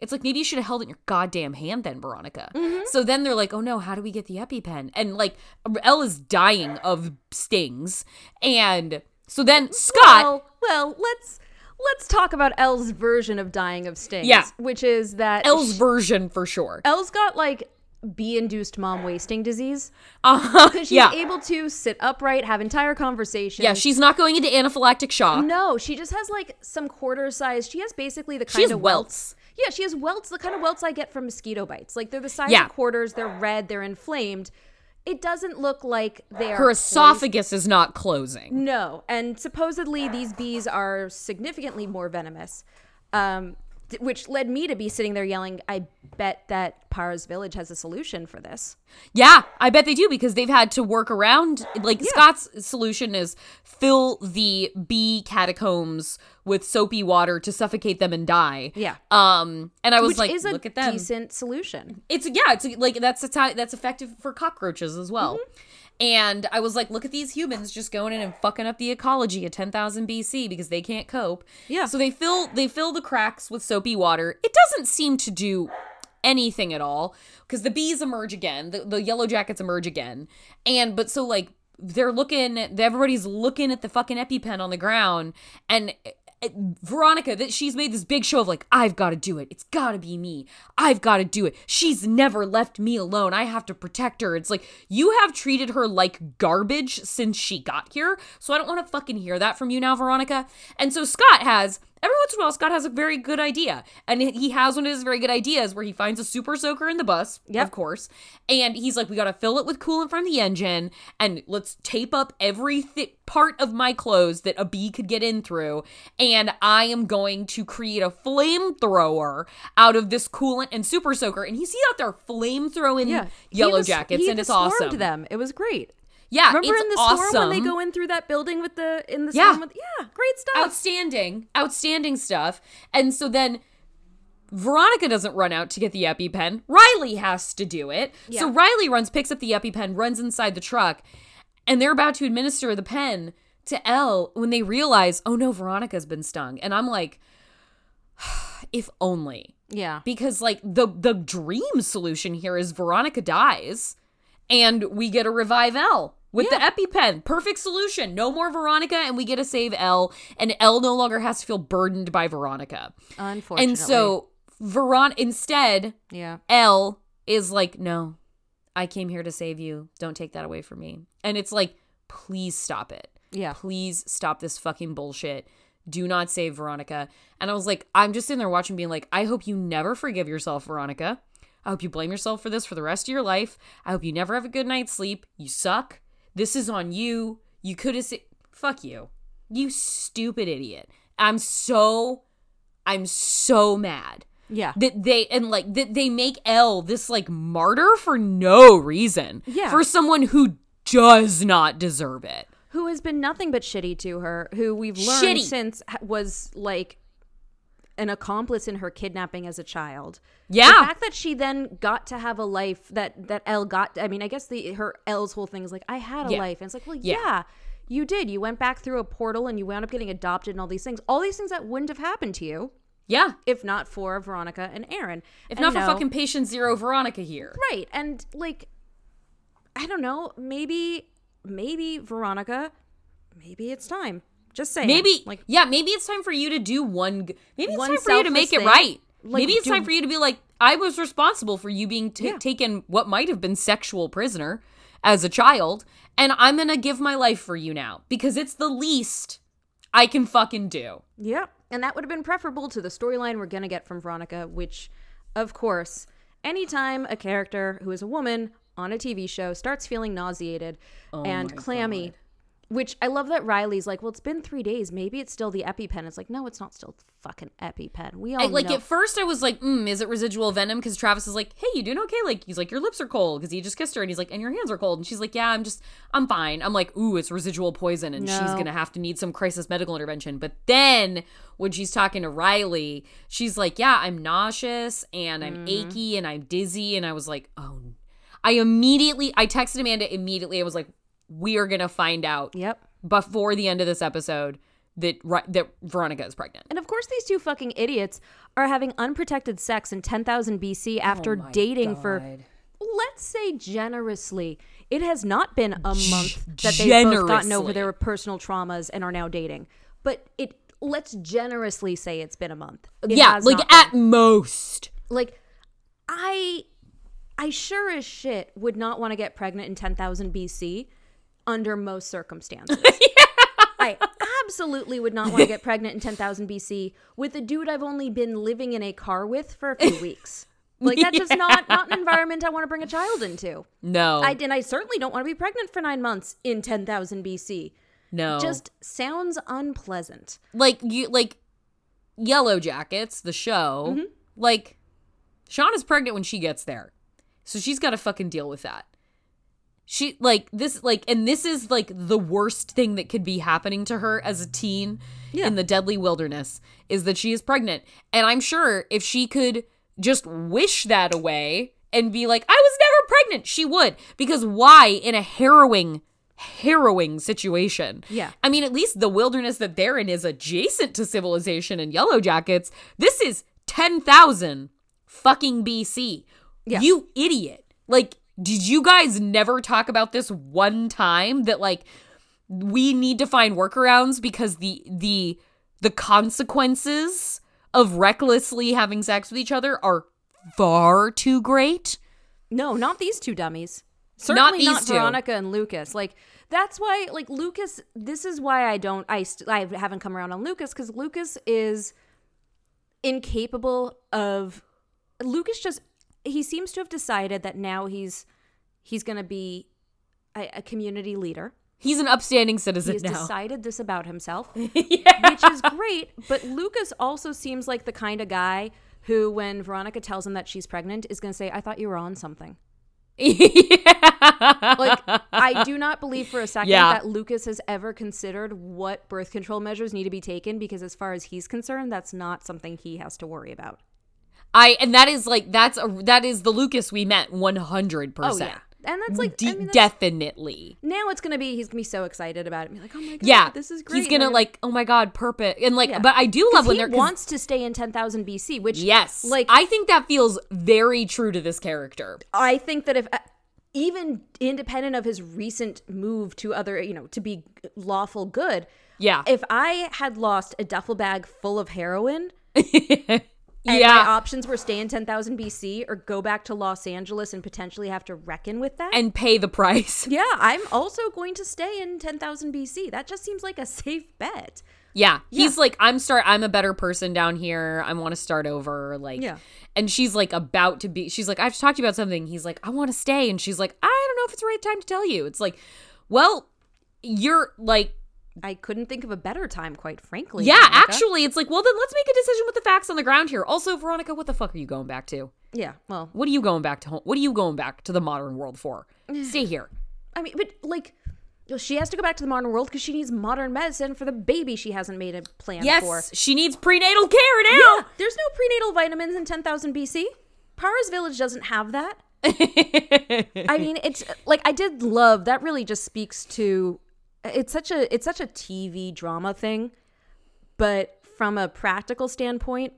A: it's like maybe you should have held it in your goddamn hand then Veronica so then they're like oh no how do we get the EpiPen and like Elle is dying of stings and so then Scott
B: Well, well, let's let's talk about Elle's version of dying of stings.
A: Yeah.
B: Which is that
A: Elle's
B: sh-
A: version for sure
B: Elle's got like bee-induced mom wasting disease.
A: uh-huh
B: she's
A: yeah
B: able to sit upright, have entire conversations.
A: Yeah, she's not going into anaphylactic shock.
B: No, she just has like some quarter size. She has basically the kind
A: She has
B: of
A: welts.
B: Yeah, she has welts, the kind of welts I get from mosquito bites. Like they're the size
A: Yeah.
B: of quarters, they're red, they're inflamed. It doesn't look like they're
A: Her esophagus is not closing.
B: No, and supposedly these bees are significantly more venomous, um, which led me to be sitting there yelling, "I bet that Paara's village has a solution for this."
A: Yeah, I bet they do because they've had to work around. Like Scott's solution is fill the bee catacombs with soapy water to suffocate them and die.
B: Yeah.
A: Um, and I was
B: Which
A: like,
B: is a
A: look at them.
B: decent solution.
A: It's yeah, it's like that's a that's effective for cockroaches as well.
B: Mm-hmm.
A: And I was like, look at these humans just going in and fucking up the ecology at 10,000 BC because they can't cope.
B: Yeah.
A: So they fill they fill the cracks with soapy water. It doesn't seem to do anything at all because the bees emerge again. The, the yellow jackets emerge again. And but so like they're looking everybody's looking at the fucking EpiPen on the ground and Veronica, that she's made this big show of like, I've got to do it. It's got to be me. I've got to do it. She's never left me alone. I have to protect her. It's like, you have treated her like garbage since she got here. So I don't want to fucking hear that from you now, Veronica. And so Scott has, every once in a while, Scott has a very good idea. And he has one of his very good ideas where he finds a super soaker in the bus,
B: Yep.
A: of course. And he's like, we got to fill it with coolant from the engine and let's tape up every thi- part of my clothes that a bee could get in through. And I am going to create a flamethrower out of this coolant and super soaker. And he's out there flamethrowing
B: Yeah,
A: yellow
B: was-
A: jackets,
B: he
A: and it's awesome.
B: Them, it was great.
A: Yeah,
B: Remember
A: it's
B: in the
A: awesome.
B: storm when they go in through that building with the in the
A: Yeah.
B: With, yeah, great stuff.
A: outstanding outstanding stuff. And so then veronica doesn't run out to get the epipen. Riley has to do it. So riley runs picks up the epipen runs inside the truck and they're about to administer the pen to Elle when they realize oh no veronica's been stung. And i'm like if only.
B: Yeah,
A: because like the the dream solution here is Veronica dies and we get a revive Elle with the EpiPen. Perfect solution. No more Veronica and we get to save Elle, and Elle no longer has to feel burdened by Veronica.
B: unfortunately.
A: And so Veron instead
B: yeah,
A: Elle is like, "No. I came here to save you. Don't take that away from me." And it's like, "Please stop it."
B: yeah.
A: please stop this fucking bullshit. Do not save Veronica. And I was like, I'm just sitting there watching, being like, I hope you never forgive yourself, Veronica. I hope you blame yourself for this for the rest of your life. I hope you never have a good night's sleep. You suck. This is on you. You could have said, fuck you. You stupid idiot. I'm so, I'm so mad
B: Yeah.
A: That they and like that they make Elle this like martyr for no reason.
B: Yeah.
A: For someone who does not deserve it.
B: who has been nothing but shitty to her, who we've learned
A: Shitty.
B: since was like an accomplice in her kidnapping as a child.
A: Yeah.
B: The fact that she then got to have a life that that Elle got I mean, I guess the her Elle's whole thing is like I had a
A: Yeah.
B: life. And it's like, well,
A: Yeah.
B: yeah. you did. You went back through a portal and you wound up getting adopted and all these things. All these things that wouldn't have happened to you
A: Yeah.
B: if not for Veronica and Aaron.
A: If
B: And
A: not for fucking patient zero Veronica here.
B: Right. And like I don't know, maybe maybe Veronica, maybe it's time. Just saying.
A: Maybe
B: like
A: yeah, maybe it's time for you to do one maybe it's
B: One
A: time for you to make it right.
B: Like,
A: maybe it's
B: do-
A: time for you to be like I was responsible for you being ta-
B: Yeah.
A: taken what might have been sexual prisoner as a child and I'm going to give my life for you now because it's the least I can fucking do.
B: Yeah. And that would have been preferable to the storyline we're going to get from Veronica, which, of course, anytime a character who is a woman on a TV show starts feeling nauseated oh and clammy, which I love that Riley's like, well, it's been three days. Maybe it's still the EpiPen. It's like, no, it's not still fucking EpiPen. We all
A: I, like
B: know.
A: at first I was like, mm, is it residual venom? Because Travis is like, hey, you doing okay? Like he's like, your lips are cold because he just kissed her, and he's like, and your hands are cold, and she's like, yeah, I'm just, I'm fine. I'm like, ooh, it's residual poison, and she's gonna have to need some crisis medical intervention. But then when she's talking to Riley, she's like, yeah, I'm nauseous and I'm
B: Mm-hmm.
A: achy and I'm dizzy, and I was like, oh, I immediately, I texted Amanda immediately. I was like, we are gonna find out
B: Yep.
A: before the end of this episode that that Veronica is pregnant.
B: And of course, these two fucking idiots are having unprotected sex in 10,000 BC after
A: Oh
B: dating for, let's say, generously. It has not been a month that they've both gotten over their personal traumas and are now dating. But it, let's generously say it's been a month. It
A: yeah, like at
B: been.
A: most.
B: like, I, I sure as shit would not want to get pregnant in 10,000 BC under most circumstances. I absolutely would not want to get pregnant in 10,000 BC with a dude I've only been living in a car with for a few weeks. Like that's just not not an environment I want to bring a child into.
A: No,
B: I and I certainly don't want to be pregnant for 9 months in 10,000 BC.
A: no.
B: Just sounds unpleasant.
A: like you, like Yellow Jackets, the show.
B: Mm-hmm.
A: Like Sean is pregnant when she gets there, so she's got to fucking deal with that. She like this, like, and this is like the worst thing that could be happening to her as a teen in the deadly wilderness is that she is pregnant. And I'm sure if she could just wish that away and be like, I was never pregnant, she would. Because why in a harrowing, harrowing situation?
B: Yeah.
A: I mean, at least the wilderness that they're in is adjacent to civilization and yellow jackets. This is 10,000 fucking BC.
B: Yeah.
A: You idiot. Like, did you guys never talk about this one time that like we need to find workarounds because the the the consequences of recklessly having sex with each other are far too great?
B: No, not these two dummies. Certainly
A: these
B: not,
A: two.
B: Veronica and Lucas. Like that's why like Lucas this is why I don't I st- I haven't come around on Lucas cuz Lucas is incapable of Lucas just he seems to have decided that now he's he's going to be a, a community leader.
A: He's an upstanding citizen
B: He's
A: now.
B: decided this about himself, which is great. But Lucas also seems like the kind of guy who, when Veronica tells him that she's pregnant, is going to say, "I thought you were on something." yeah. Like, I do not believe for a second
A: Yeah.
B: that Lucas has ever considered what birth control measures need to be taken because, as far as he's concerned, that's not something he has to worry about.
A: I and that is like that's a that is the Lucas we met 100%.
B: Oh yeah, and that's like
A: De-
B: I mean, that's-
A: definitely.
B: now it's gonna be he's gonna be so excited about it. Be like, oh my god,
A: Yeah.
B: this is great.
A: He's going to
B: And
A: like, "Oh my god, purpose." And like
B: Yeah.
A: but I do love when
B: he wants to stay in 10,000 BC, which
A: Yes.
B: like
A: I think that feels very true to this character.
B: I think that if uh, even independent of his recent move to other, you know, to be lawful good,
A: Yeah.
B: if I had lost a duffel bag full of heroin and my
A: yeah.
B: options were stay in 10,000 BC or go back to Los Angeles and potentially have to reckon with that.
A: And pay the price.
B: yeah, I'm also going to stay in 10,000 BC. That just seems like a safe bet.
A: Yeah. He's like, I'm start I'm a better person down here. I want to start over. Like
B: Yeah.
A: and she's like about to be she's like, I've talked to you about something. He's like, I want to stay. And she's like, I don't know if it's the right time to tell you. It's like, well, you're like
B: I couldn't think of a better time, quite frankly.
A: Yeah,
B: Veronica.
A: actually, it's like, well, then let's make a decision with the facts on the ground here. Also, Veronica, what the fuck are you going back to?
B: Yeah, well,
A: What are you going back to home? What are you going back to the modern world for? Stay here.
B: I mean, but like, she has to go back to the modern world because she needs modern medicine for the baby she hasn't made a plan
A: Yes,
B: for.
A: she needs prenatal care now.
B: Yeah, there's no prenatal vitamins in 10,000 BC. Paara's Village doesn't have that. I mean, it's like I did love that. Really, just speaks to it's such a it's such a TV drama thing, but from a practical standpoint,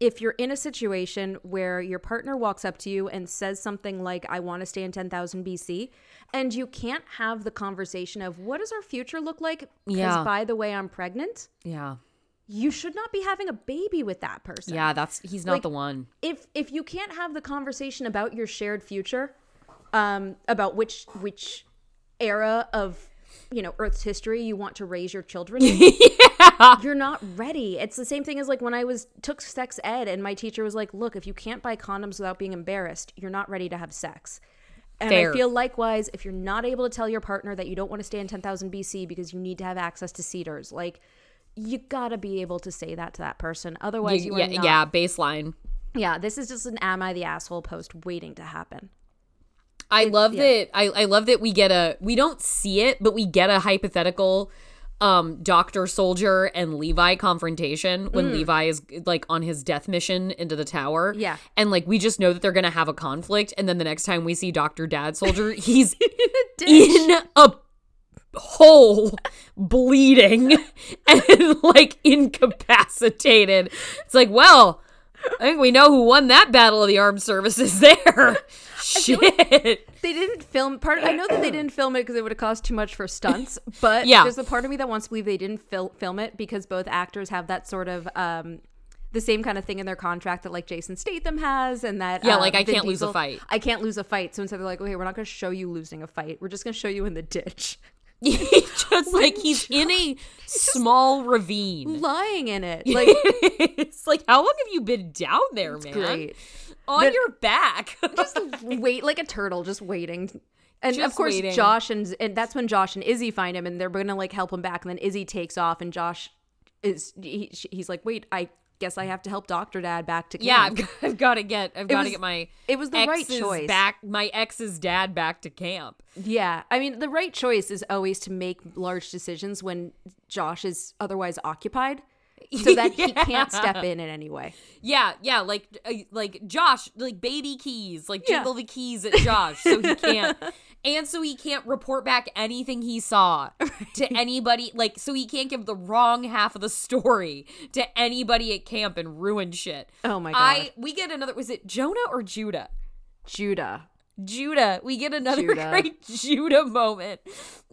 B: if you're in a situation where your partner walks up to you and says something like "I want to stay in 10,000 BC," and you can't have the conversation of "What does our future look like?" Because
A: Yeah.
B: by the way, I'm pregnant.
A: Yeah,
B: You should not be having a baby with that person
A: yeah, that's he's not
B: Like-
A: the one.
B: if if you can't have the conversation about your shared future um about which which era of you know earth's history you want to raise your children in you're not ready it's the same thing as like when i was took sex ed and my teacher was like look if you can't buy condoms without being embarrassed you're not ready to have sex and
A: Fair.
B: I feel likewise, if you're not able to tell your partner that you don't want to stay in 10,000 BC because you need to have access to cedars, like you gotta be able to say that to that person. Otherwise, you
A: yeah,
B: are not
A: yeah, baseline.
B: yeah, this is just an "Am I the asshole?" post waiting to happen.
A: I love
B: yeah.
A: that. I, I love that we get a. We don't see it, but we get a hypothetical, um, Doctor Soldier and Levi confrontation when Levi is like on his death mission into the tower.
B: Mm. Yeah.
A: and like we just know that they're gonna have a conflict, and then the next time we see Doctor Dad Soldier, he's in a hole bleeding and like incapacitated it's like well i think we know who won that battle of the armed services there shit
B: They didn't film part. I know that they didn't film it because it would have cost too much for stunts. But
A: Yeah.
B: there's a part of me that wants to believe they didn't fil- film it because both actors have that sort of um, the same kind of thing in their contract that like Jason Statham has, and that
A: Yeah,
B: uh,
A: like, I
B: Vin
A: can't lose a fight.
B: I can't lose a fight. So instead they're like, okay, we're not going to show you losing a fight. We're just going to show you in the ditch,
A: just like he's in a small ravine
B: lying in it. Like
A: it's like how long have you been down there man
B: great.
A: on
B: But-
A: your back
B: just wait like a turtle, just waiting. And of course,
A: waiting.
B: Josh and and that's when Josh and Izzy find him, and they're gonna like help him back. And then Izzy takes off, and Josh is he, he's like, "Wait, I guess I have to help Doctor Dad back to
A: yeah
B: camp."
A: I've I've got to get i've got to get my
B: it was the right choice.
A: back my ex's dad back to camp
B: yeah, I mean, the right choice is always to make large decisions when Josh is otherwise occupied, so that he can't step in in any way.
A: Yeah, yeah, like uh, like Josh, like baby keys, like
B: Yeah.
A: jingle the keys at Josh, so he can't, and so he can't report back anything he saw to anybody, like so he can't give the wrong half of the story to anybody at camp and ruin shit.
B: Oh my god,
A: I we get another. Was it Jonah or Judah?
B: Judah.
A: Judah. We get another
B: Judah.
A: great Judah moment.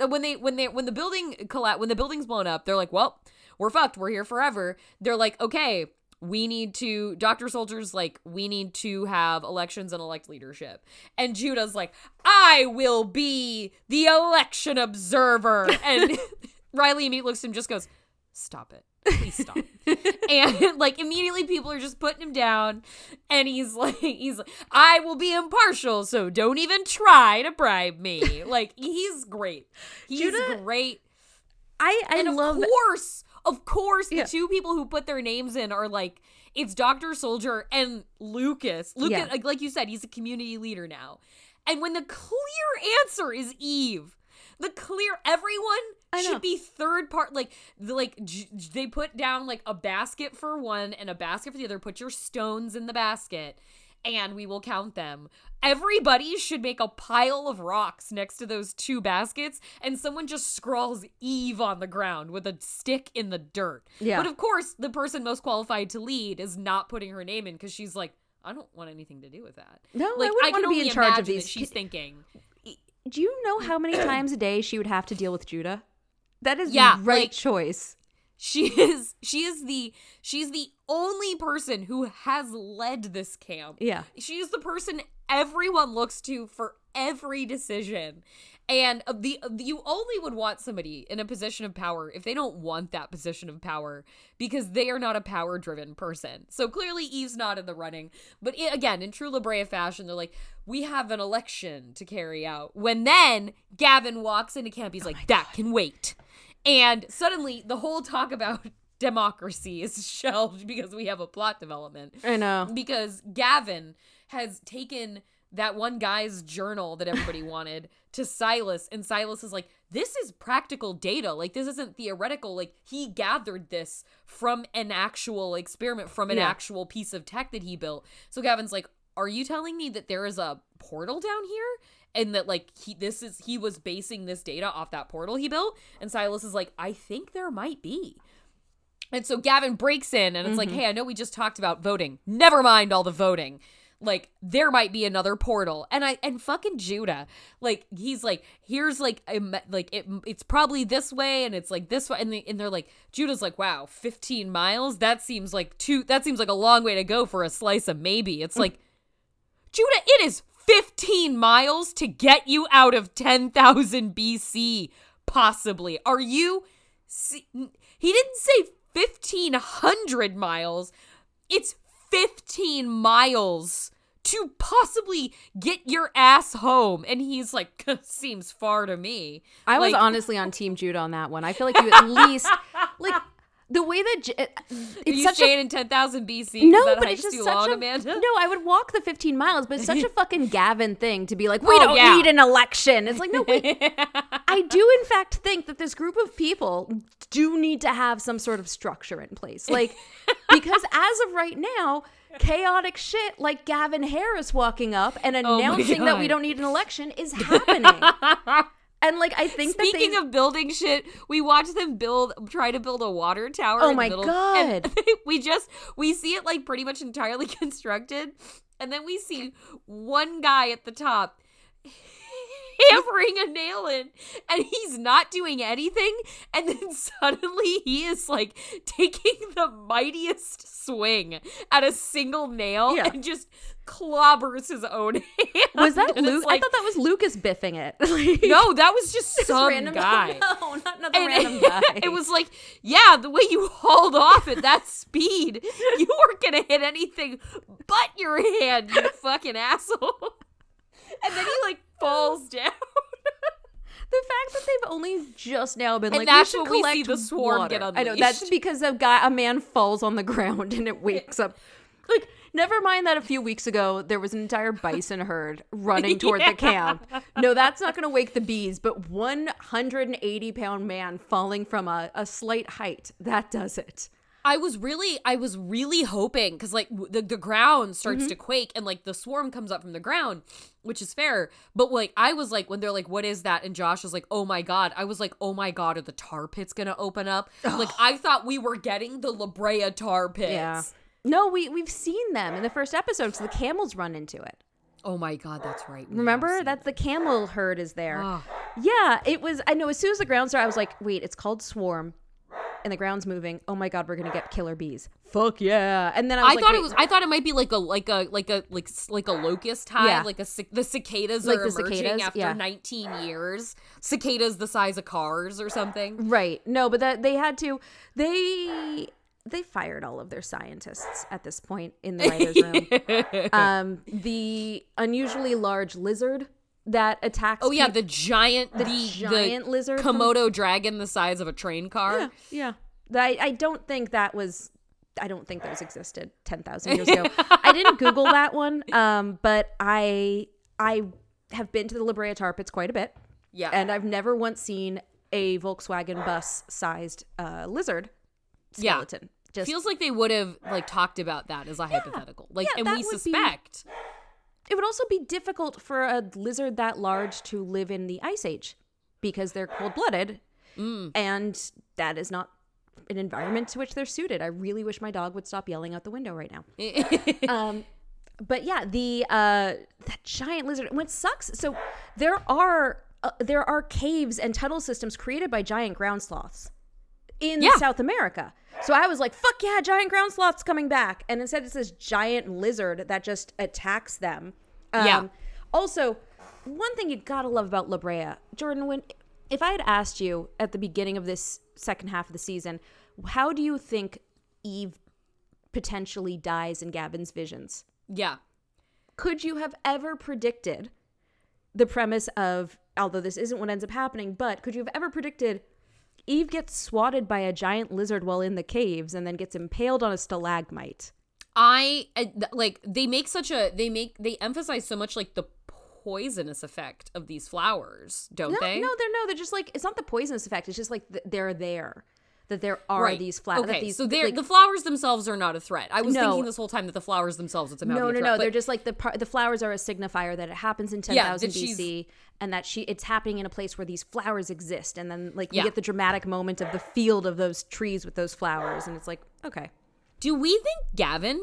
A: Uh, When they when they when the building collapse when the building's blown up, they're like, "Well, we're fucked. We're here forever." They're like, "Okay, we need to Dr. Soldier's like, we need to have elections and elect leadership." And Judah's like, "I will be the election observer." And Riley immediately looks at him just goes, "Stop it." Please stop. and like immediately people are just putting him down and he's like he's like I will be impartial so don't even try to bribe me. Like he's great. He's
B: Judah-
A: great.
B: I I
A: And of
B: love
A: course, of course the
B: Yeah.
A: two people who put their names in are like it's Dr. Soldier and Lucas. Lucas
B: Yeah.
A: like, like you said he's a community leader now. And when the clear answer is Eve, the clear everyone should be third part like like j- they put down like a basket for one and a basket for the other put your stones in the basket and we will count them everybody should make a pile of rocks next to those two baskets and someone just scrawls eve on the ground with a stick in the dirt
B: Yeah.
A: but of course the person most qualified to lead is not putting her name in because she's like I don't want anything to do with that.
B: No, I
A: like
B: wouldn't
A: I can
B: wanna be in charge of these
A: She's thinking,
B: Do you know how many times a day she would have to deal with Judah? That is
A: Yeah,
B: the right
A: like-
B: choice.
A: She is she is the she's the only person who has led this camp.
B: Yeah.
A: she's the person everyone looks to for every decision. And uh, the you only would want somebody in a position of power if they don't want that position of power because they are not a power driven person. So clearly eve's not in the running. But i again in true la brea fashion they're like we have an election to carry out. When then gavin walks into camp. He's like that can wait And suddenly the whole talk about democracy is shelved because we have a plot development.
B: I know.
A: Because Gavin has taken that one guy's journal that everybody wanted to Silas, and Silas is like, This is practical data. Like, this isn't theoretical. Like, he gathered this from an actual experiment, from an
B: Yeah.
A: actual piece of tech that he built. So Gavin's like, Are you telling me that there is a portal down here? And that like he this is he was basing this data off that portal he built? And Silas is like, I think there might be. And so Gavin breaks in and it's like, mm-hmm. hey, I know we just talked about voting. Never mind all the voting. Like there might be another portal. And I and fucking Judah, like he's like, here's like me- like it, it's probably this way and it's like this way and, they, and they're like Judah's like, wow, 15 miles? That seems like too that seems like a long way to go for a slice of maybe. It's like Judah, it is 15 miles to get you out of 10,000 BC, possibly. Are you. See, he didn't say 1,500 miles. It's 15 miles to possibly get your ass home. And he's like, seems far to me.
B: I was honestly on Team Judah on that one. I feel like you at least like the way that J- it's
A: you
B: such
A: staying
B: a
A: in 10,000 BC?
B: no, but it's just such
A: long,
B: a
A: Amanda?
B: no. I would walk the 15 miles, but it's such a fucking Gavin thing to be like, we
A: Oh,
B: don't
A: yeah.
B: need an election. It's like no, wait. I do in fact think that this group of people do need to have some sort of structure in place, like because as of right now. Chaotic shit like Gavin Harris walking up and
A: Oh
B: announcing that we don't need an election is happening. And like I think that
A: Speaking
B: they
A: of building shit, we watch them build, try to build a water tower.
B: Oh
A: in
B: my
A: the middle,
B: God.
A: And we just we see it like pretty much entirely constructed, and then we see one guy at the top hammering a nail in, and he's not doing anything, and then suddenly he is like taking the mightiest swing at a single nail
B: Yeah.
A: and just clobbers his own hand.
B: was that Luke?
A: like-
B: I thought that was Lucas biffing it. Like,
A: no, that was just some
B: random
A: guy.
B: No, not another
A: And
B: random guy.
A: it was like, yeah, the way you hauled off at that speed, you weren't gonna hit anything but your hand, you fucking asshole. And then he like falls down.
B: the fact that they've only just now been
A: And
B: like,
A: that's
B: we should
A: we
B: collect
A: see the swarm
B: water.
A: get
B: I know that's because a guy, a man falls on the ground and it wakes up. Like, never mind that a few weeks ago there was an entire bison herd running toward the camp. No, that's not going to wake the bees. But 180 pound man falling from a, a slight height that does it.
A: I was really, I was really hoping because like the the ground starts
B: Mm-hmm.
A: to quake and like the swarm comes up from the ground, which is fair. But like I was like when they're like, "What is that?" and Josh was like, "Oh my god!" I was like, "Oh my god, are the tar pits gonna open up?" like I thought we were getting the La Brea tar pits.
B: Yeah. No, we we've seen them in the first episode because the camels run into it.
A: Oh my god, that's right. we
B: Remember that the camel herd is there.
A: Ah.
B: Yeah, it was. I know. As soon as the ground started, I was like, "Wait, it's called swarm, and the ground's moving. Oh my god, we're gonna get killer bees. Fuck yeah!" And then I was
A: I
B: like,
A: thought it was. I thought it might be like a like a like a like like a locust hive,
B: Yeah.
A: like a the cicadas
B: Like
A: are
B: the
A: emerging
B: cicadas,
A: after
B: yeah.
A: 19 years. Cicadas the size of cars or something.
B: right. No, but that they had to. They they fired all of their scientists at this point in the writers' room. um, the unusually large lizard that attacks.
A: Oh yeah, the giant the,
B: giant
A: the
B: lizard from-
A: Komodo dragon the size of a train car.
B: Yeah, yeah. I, I don't think that was. I don't think those existed ten thousand years ago. I didn't Google that one, um, but I I have been to the La Brea Tar Pits quite a bit,
A: Yeah.
B: and I've never once seen a Volkswagen bus sized uh, lizard
A: Yeah.
B: skeleton. Just
A: Feels like they would have like talked about that as a hypothetical. Like
B: Yeah,
A: and we
B: would be-
A: suspect.
B: It would also be difficult for a lizard that large to live in the ice age because they're cold blooded,
A: Mm.
B: and that is not an environment to which they're suited. I really wish my dog would stop yelling out the window right now. um, but yeah, the uh, that giant lizard. What sucks? So there are uh, there are caves and tunnel systems created by giant ground sloths in
A: Yeah.
B: South America. So I was like, "Fuck yeah, giant ground sloths coming back!" And instead, it's this giant lizard that just attacks them. Um,
A: Yeah.
B: Also, one thing you've gotta love about La Brea, Jordan. When if I had asked you at the beginning of this second half of the season, how do you think Eve potentially dies in Gavin's visions?
A: yeah.
B: Could you have ever predicted the premise of, although this isn't what ends up happening, but could you have ever predicted Eve gets swatted by a giant lizard while in the caves and then gets impaled on a stalagmite.
A: I like they make such a they make they emphasize so much like the poisonous effect of these flowers, don't
B: No,
A: they?
B: no, they're no, they're just like it's not the poisonous effect. It's just like th- they're there, that there are these flowers.
A: Okay,
B: these,
A: so they're,
B: like,
A: the flowers themselves are not a threat. I was
B: No.
A: thinking this whole time that the flowers themselves would somehow
B: no, no,
A: a
B: no. They're just like the par- the flowers are a signifier that it happens in ten thousand
A: Yeah,
B: thousand
A: that she's-
B: BC, and that she it's happening in a place where these flowers exist, and then like we
A: Yeah.
B: get the dramatic moment of the field of those trees with those flowers, and it's like okay,
A: Do we think Gavin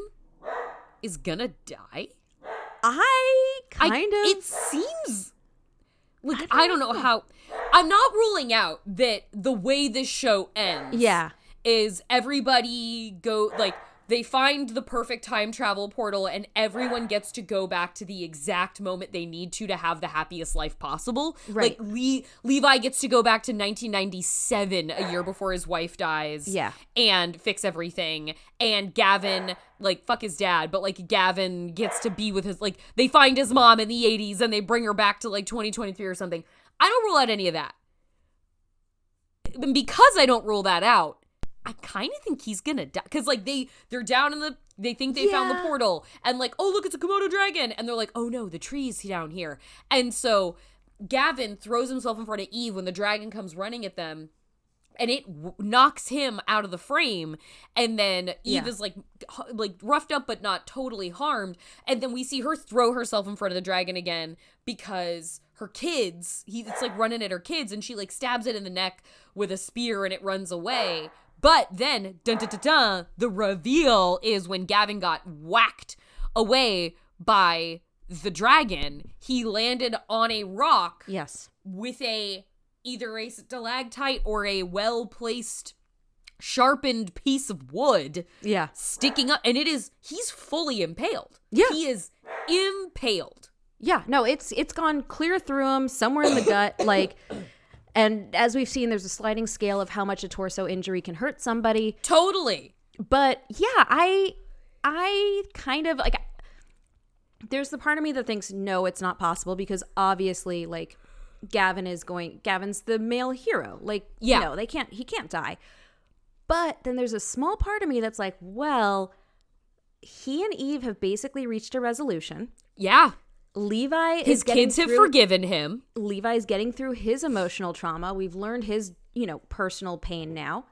A: is gonna die?
B: I
A: I-
B: kind of
A: It seems like I don't, know how. I'm not ruling out that the way this show ends.
B: Yeah.
A: is everybody go like they find the perfect time travel portal and everyone gets to go back to the exact moment they need to to have the happiest life possible.
B: Right.
A: Like Le- Levi gets to go back to 1997, a year before his wife dies.
B: Yeah.
A: And fix everything. And Gavin, like, fuck his dad, but like Gavin gets to be with his, like, they find his mom in the 80s and they bring her back to like 2023 or something. I don't rule out any of that. And because I don't rule that out, I kind of think he's gonna die because like they they're down in the they think they found the portal and like oh look it's a Komodo dragon! And they're like oh no the tree's down here. And so Gavin throws himself in front of Eve when the dragon comes running at them and it w- knocks him out of the frame and then Eve
B: Yeah.
A: is like h- like roughed up but not totally harmed and then we see her throw herself in front of the dragon again because her kids he it's like running at her kids and she like stabs it in the neck with a spear and it runs away but then dun dun dun dun the reveal is when Gavin got whacked away by the dragon he landed on a rock
B: yes,
A: with a either a stalactite or a well placed sharpened piece of wood
B: yeah,
A: sticking up and it is he's fully impaled
B: Yeah.
A: he is impaled
B: yeah. No, it's it's gone clear through him somewhere in the gut, like. And as we've seen, there's a sliding scale of how much a torso injury can hurt somebody.
A: totally.
B: But yeah i i kind of like there's the part of me that thinks no it's not possible because obviously like gavin is going gavin's the male hero. Like
A: Yeah.
B: you know they can't he can't die. But then there's a small part of me that's like well he and eve have basically reached a resolution.
A: Yeah
B: levi
A: his
B: is getting
A: kids have
B: through-
A: forgiven him
B: Levi's getting through his emotional trauma. We've learned his, you know, personal pain now.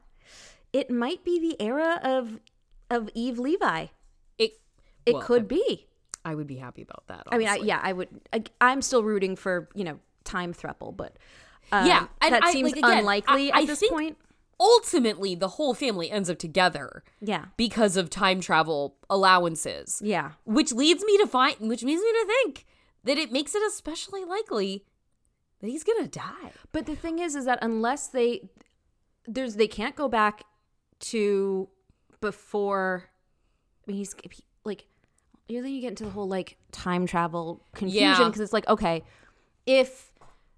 B: It might be the era of of Eve Levi.
A: it
B: It
A: well,
B: could be.
A: i would be happy about that
B: I mean, I, yeah, I would. I, I'm still rooting for you know time thruple, but um,
A: Yeah,
B: that
A: I-
B: seems
A: like, again,
B: unlikely
A: I- I
B: at this
A: think-
B: point.
A: ultimately the whole family ends up together
B: Yeah,
A: because of time travel allowances
B: yeah,
A: which leads me to find which leads me to think that it makes it especially likely that he's gonna die
B: but the thing is, is that unless they there's they can't go back to before. I mean, he's he, like, you then you get into the whole like time travel confusion
A: Yeah.
B: because it's like, okay, if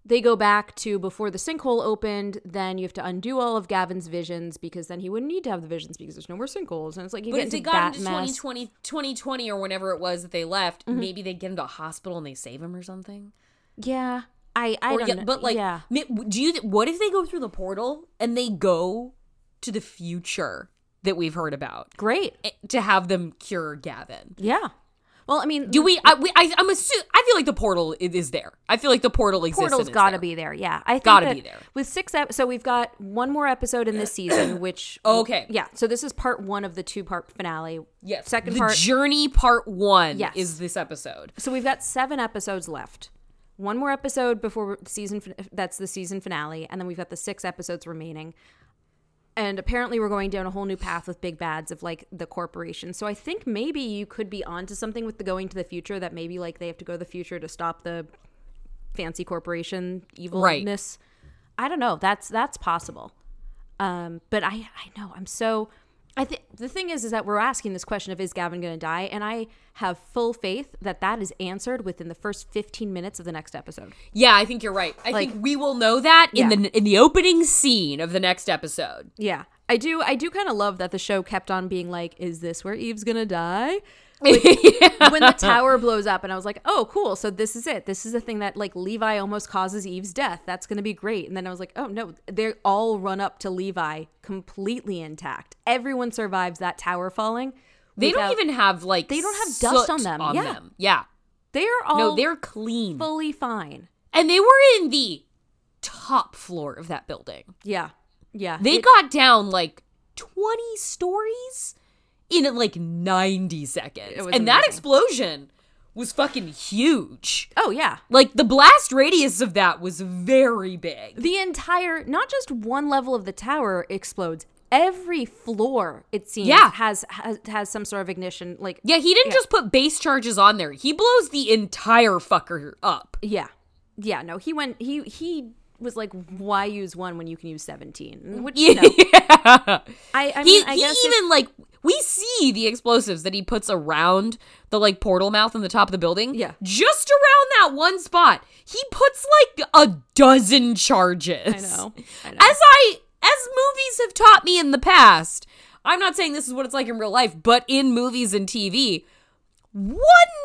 B: they go back to before the sinkhole opened, then you have to undo all of Gavin's visions because then he wouldn't need to have the visions because there's no more sinkholes. And it's like you
A: but
B: get
A: if they got into
B: mess.
A: 2020 2020 or whenever it was that they left
B: Mm-hmm.
A: maybe they get into a hospital and they save him or something
B: Yeah, I I
A: or
B: don't
A: yeah,
B: know.
A: but like
B: yeah,
A: do you what if they go through the portal and they go to the future that we've heard about
B: great.
A: eh, to have them cure gavin
B: Yeah. Well, I mean,
A: do we I, we I, i'm assuming i feel like the portal is there i feel like the portal exists
B: portal's got to be there. Yeah, I think
A: Gotta be there.
B: With six, ep- so we've got one more episode in this season, which
A: Okay.
B: yeah. So this is part one of the two part finale.
A: Yes.
B: Second
A: the
B: part.
A: journey part one
B: Yes.
A: is this episode.
B: so we've got seven episodes left. One more episode before season. fin- That's the season finale, and then we've got the six episodes remaining. And apparently, we're going down a whole new path with big bads of like the corporation. So I think maybe you could be onto something with the going to the future. That maybe like they have to go to the future to stop the fancy corporation evilness. I don't know. That's that's possible. Um, but I I know I'm so. I think the thing is is that we're asking this question of is Gavin going to die, and I have full faith that that is answered within the first 15 minutes of the next episode.
A: Yeah, I think you're right. I
B: Like-
A: think we will know that in
B: Yeah.
A: the in the opening scene of the next episode.
B: Yeah, I do. I do kind of love that the show kept on being like, "Is this where Eve's gonna die?" Like,
A: Yeah.
B: when the tower blows up and I was like, "Oh, cool. So this is it. This is the thing that like Levi almost causes Eve's death. That's going to be great." And then I was like, "Oh, no. They all run up to Levi completely intact. Everyone survives that tower falling.
A: They
B: without-
A: don't even have like
B: They don't have dust on them.
A: On
B: Yeah.
A: them. Yeah.
B: They're all
A: No, they're clean.
B: fully fine.
A: And they were in the top floor of that building.
B: Yeah. Yeah.
A: They
B: It-
A: got down like 20 stories in like 90 seconds. And that explosion was fucking huge.
B: Oh, yeah.
A: Like the blast radius of that was very big.
B: The entire, not just one level of the tower explodes. Every floor, it seems,
A: Yeah.
B: has, has has some sort of ignition. Like,
A: Yeah, he didn't just put base charges on there. He blows the entire fucker up.
B: yeah, yeah. No, he went. He he was like, why use one when you can use seventeen? Mm-hmm. Which you know,
A: Yeah.
B: I I
A: he
B: mean, I
A: he
B: guess if-
A: even like we see the explosives that he puts around the like portal mouth in the top of the building.
B: Yeah.
A: Just around that one spot. He puts like a dozen charges.
B: I know, I know.
A: As I as movies have taught me in the past. I'm not saying this is what it's like in real life, but in movies and TV, one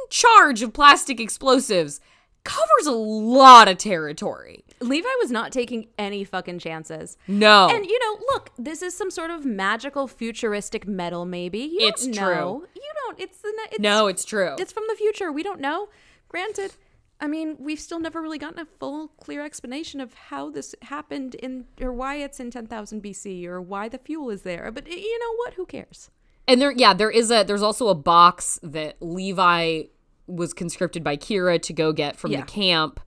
A: charge of plastic explosives covers a lot of territory.
B: Levi was not taking any fucking chances.
A: No.
B: And you know, look, this is some sort of magical futuristic metal. Maybe you
A: It's
B: don't
A: true.
B: know. You don't. It's the. It's,
A: no, it's true.
B: it's from the future. We don't know. Granted, I mean, we've still never really gotten a full, clear explanation of how this happened in, or why it's in 10,000 BC, or why the fuel is there. But you know what? Who cares?
A: And there, yeah, there is a there's also a box that Levi was conscripted by Kira to go get from
B: Yeah.
A: the camp.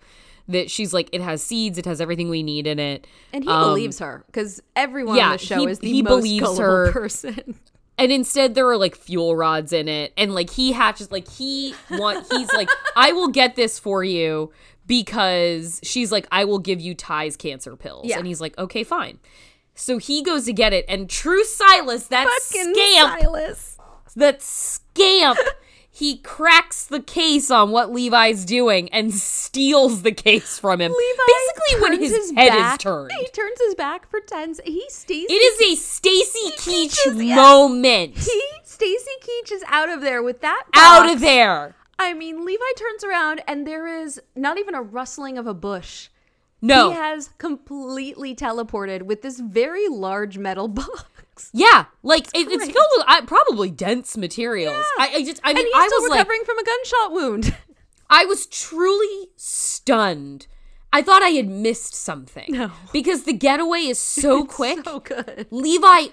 A: That she's like, it has seeds, it has everything we need in it.
B: And he
A: Um,
B: believes her because everyone
A: yeah,
B: on the show
A: he-
B: is the
A: he
B: most
A: believes
B: gullible
A: her.
B: person.
A: And instead, there are like fuel rods in it, and like he hatches, like he want, he's like, I will get this for you because she's like, I will give you Ty's cancer pills,
B: Yeah.
A: and he's like, okay, fine. So he goes to get it, and True Silas, that
B: Fucking
A: scamp,
B: Silas.
A: that scamp he cracks the case on what levi's doing and steals the case from him
B: Levi
A: basically when
B: turns
A: his, head
B: back,
A: is turned
B: He turns his back for 10 se- He stays.
A: it is a stacy keach moment
B: He, Stacy Keach is out of there with that.
A: out of there
B: I mean, Levi turns around and there is not even a rustling of a bush.
A: no
B: He has completely teleported with this very large metal box.
A: Yeah like it, it's filled with I, probably dense materials I, I just i
B: And
A: mean i
B: still
A: was like
B: recovering from a gunshot wound.
A: I was truly stunned. I thought I had missed something.
B: No.
A: Because the getaway is so quick.
B: so good.
A: Levi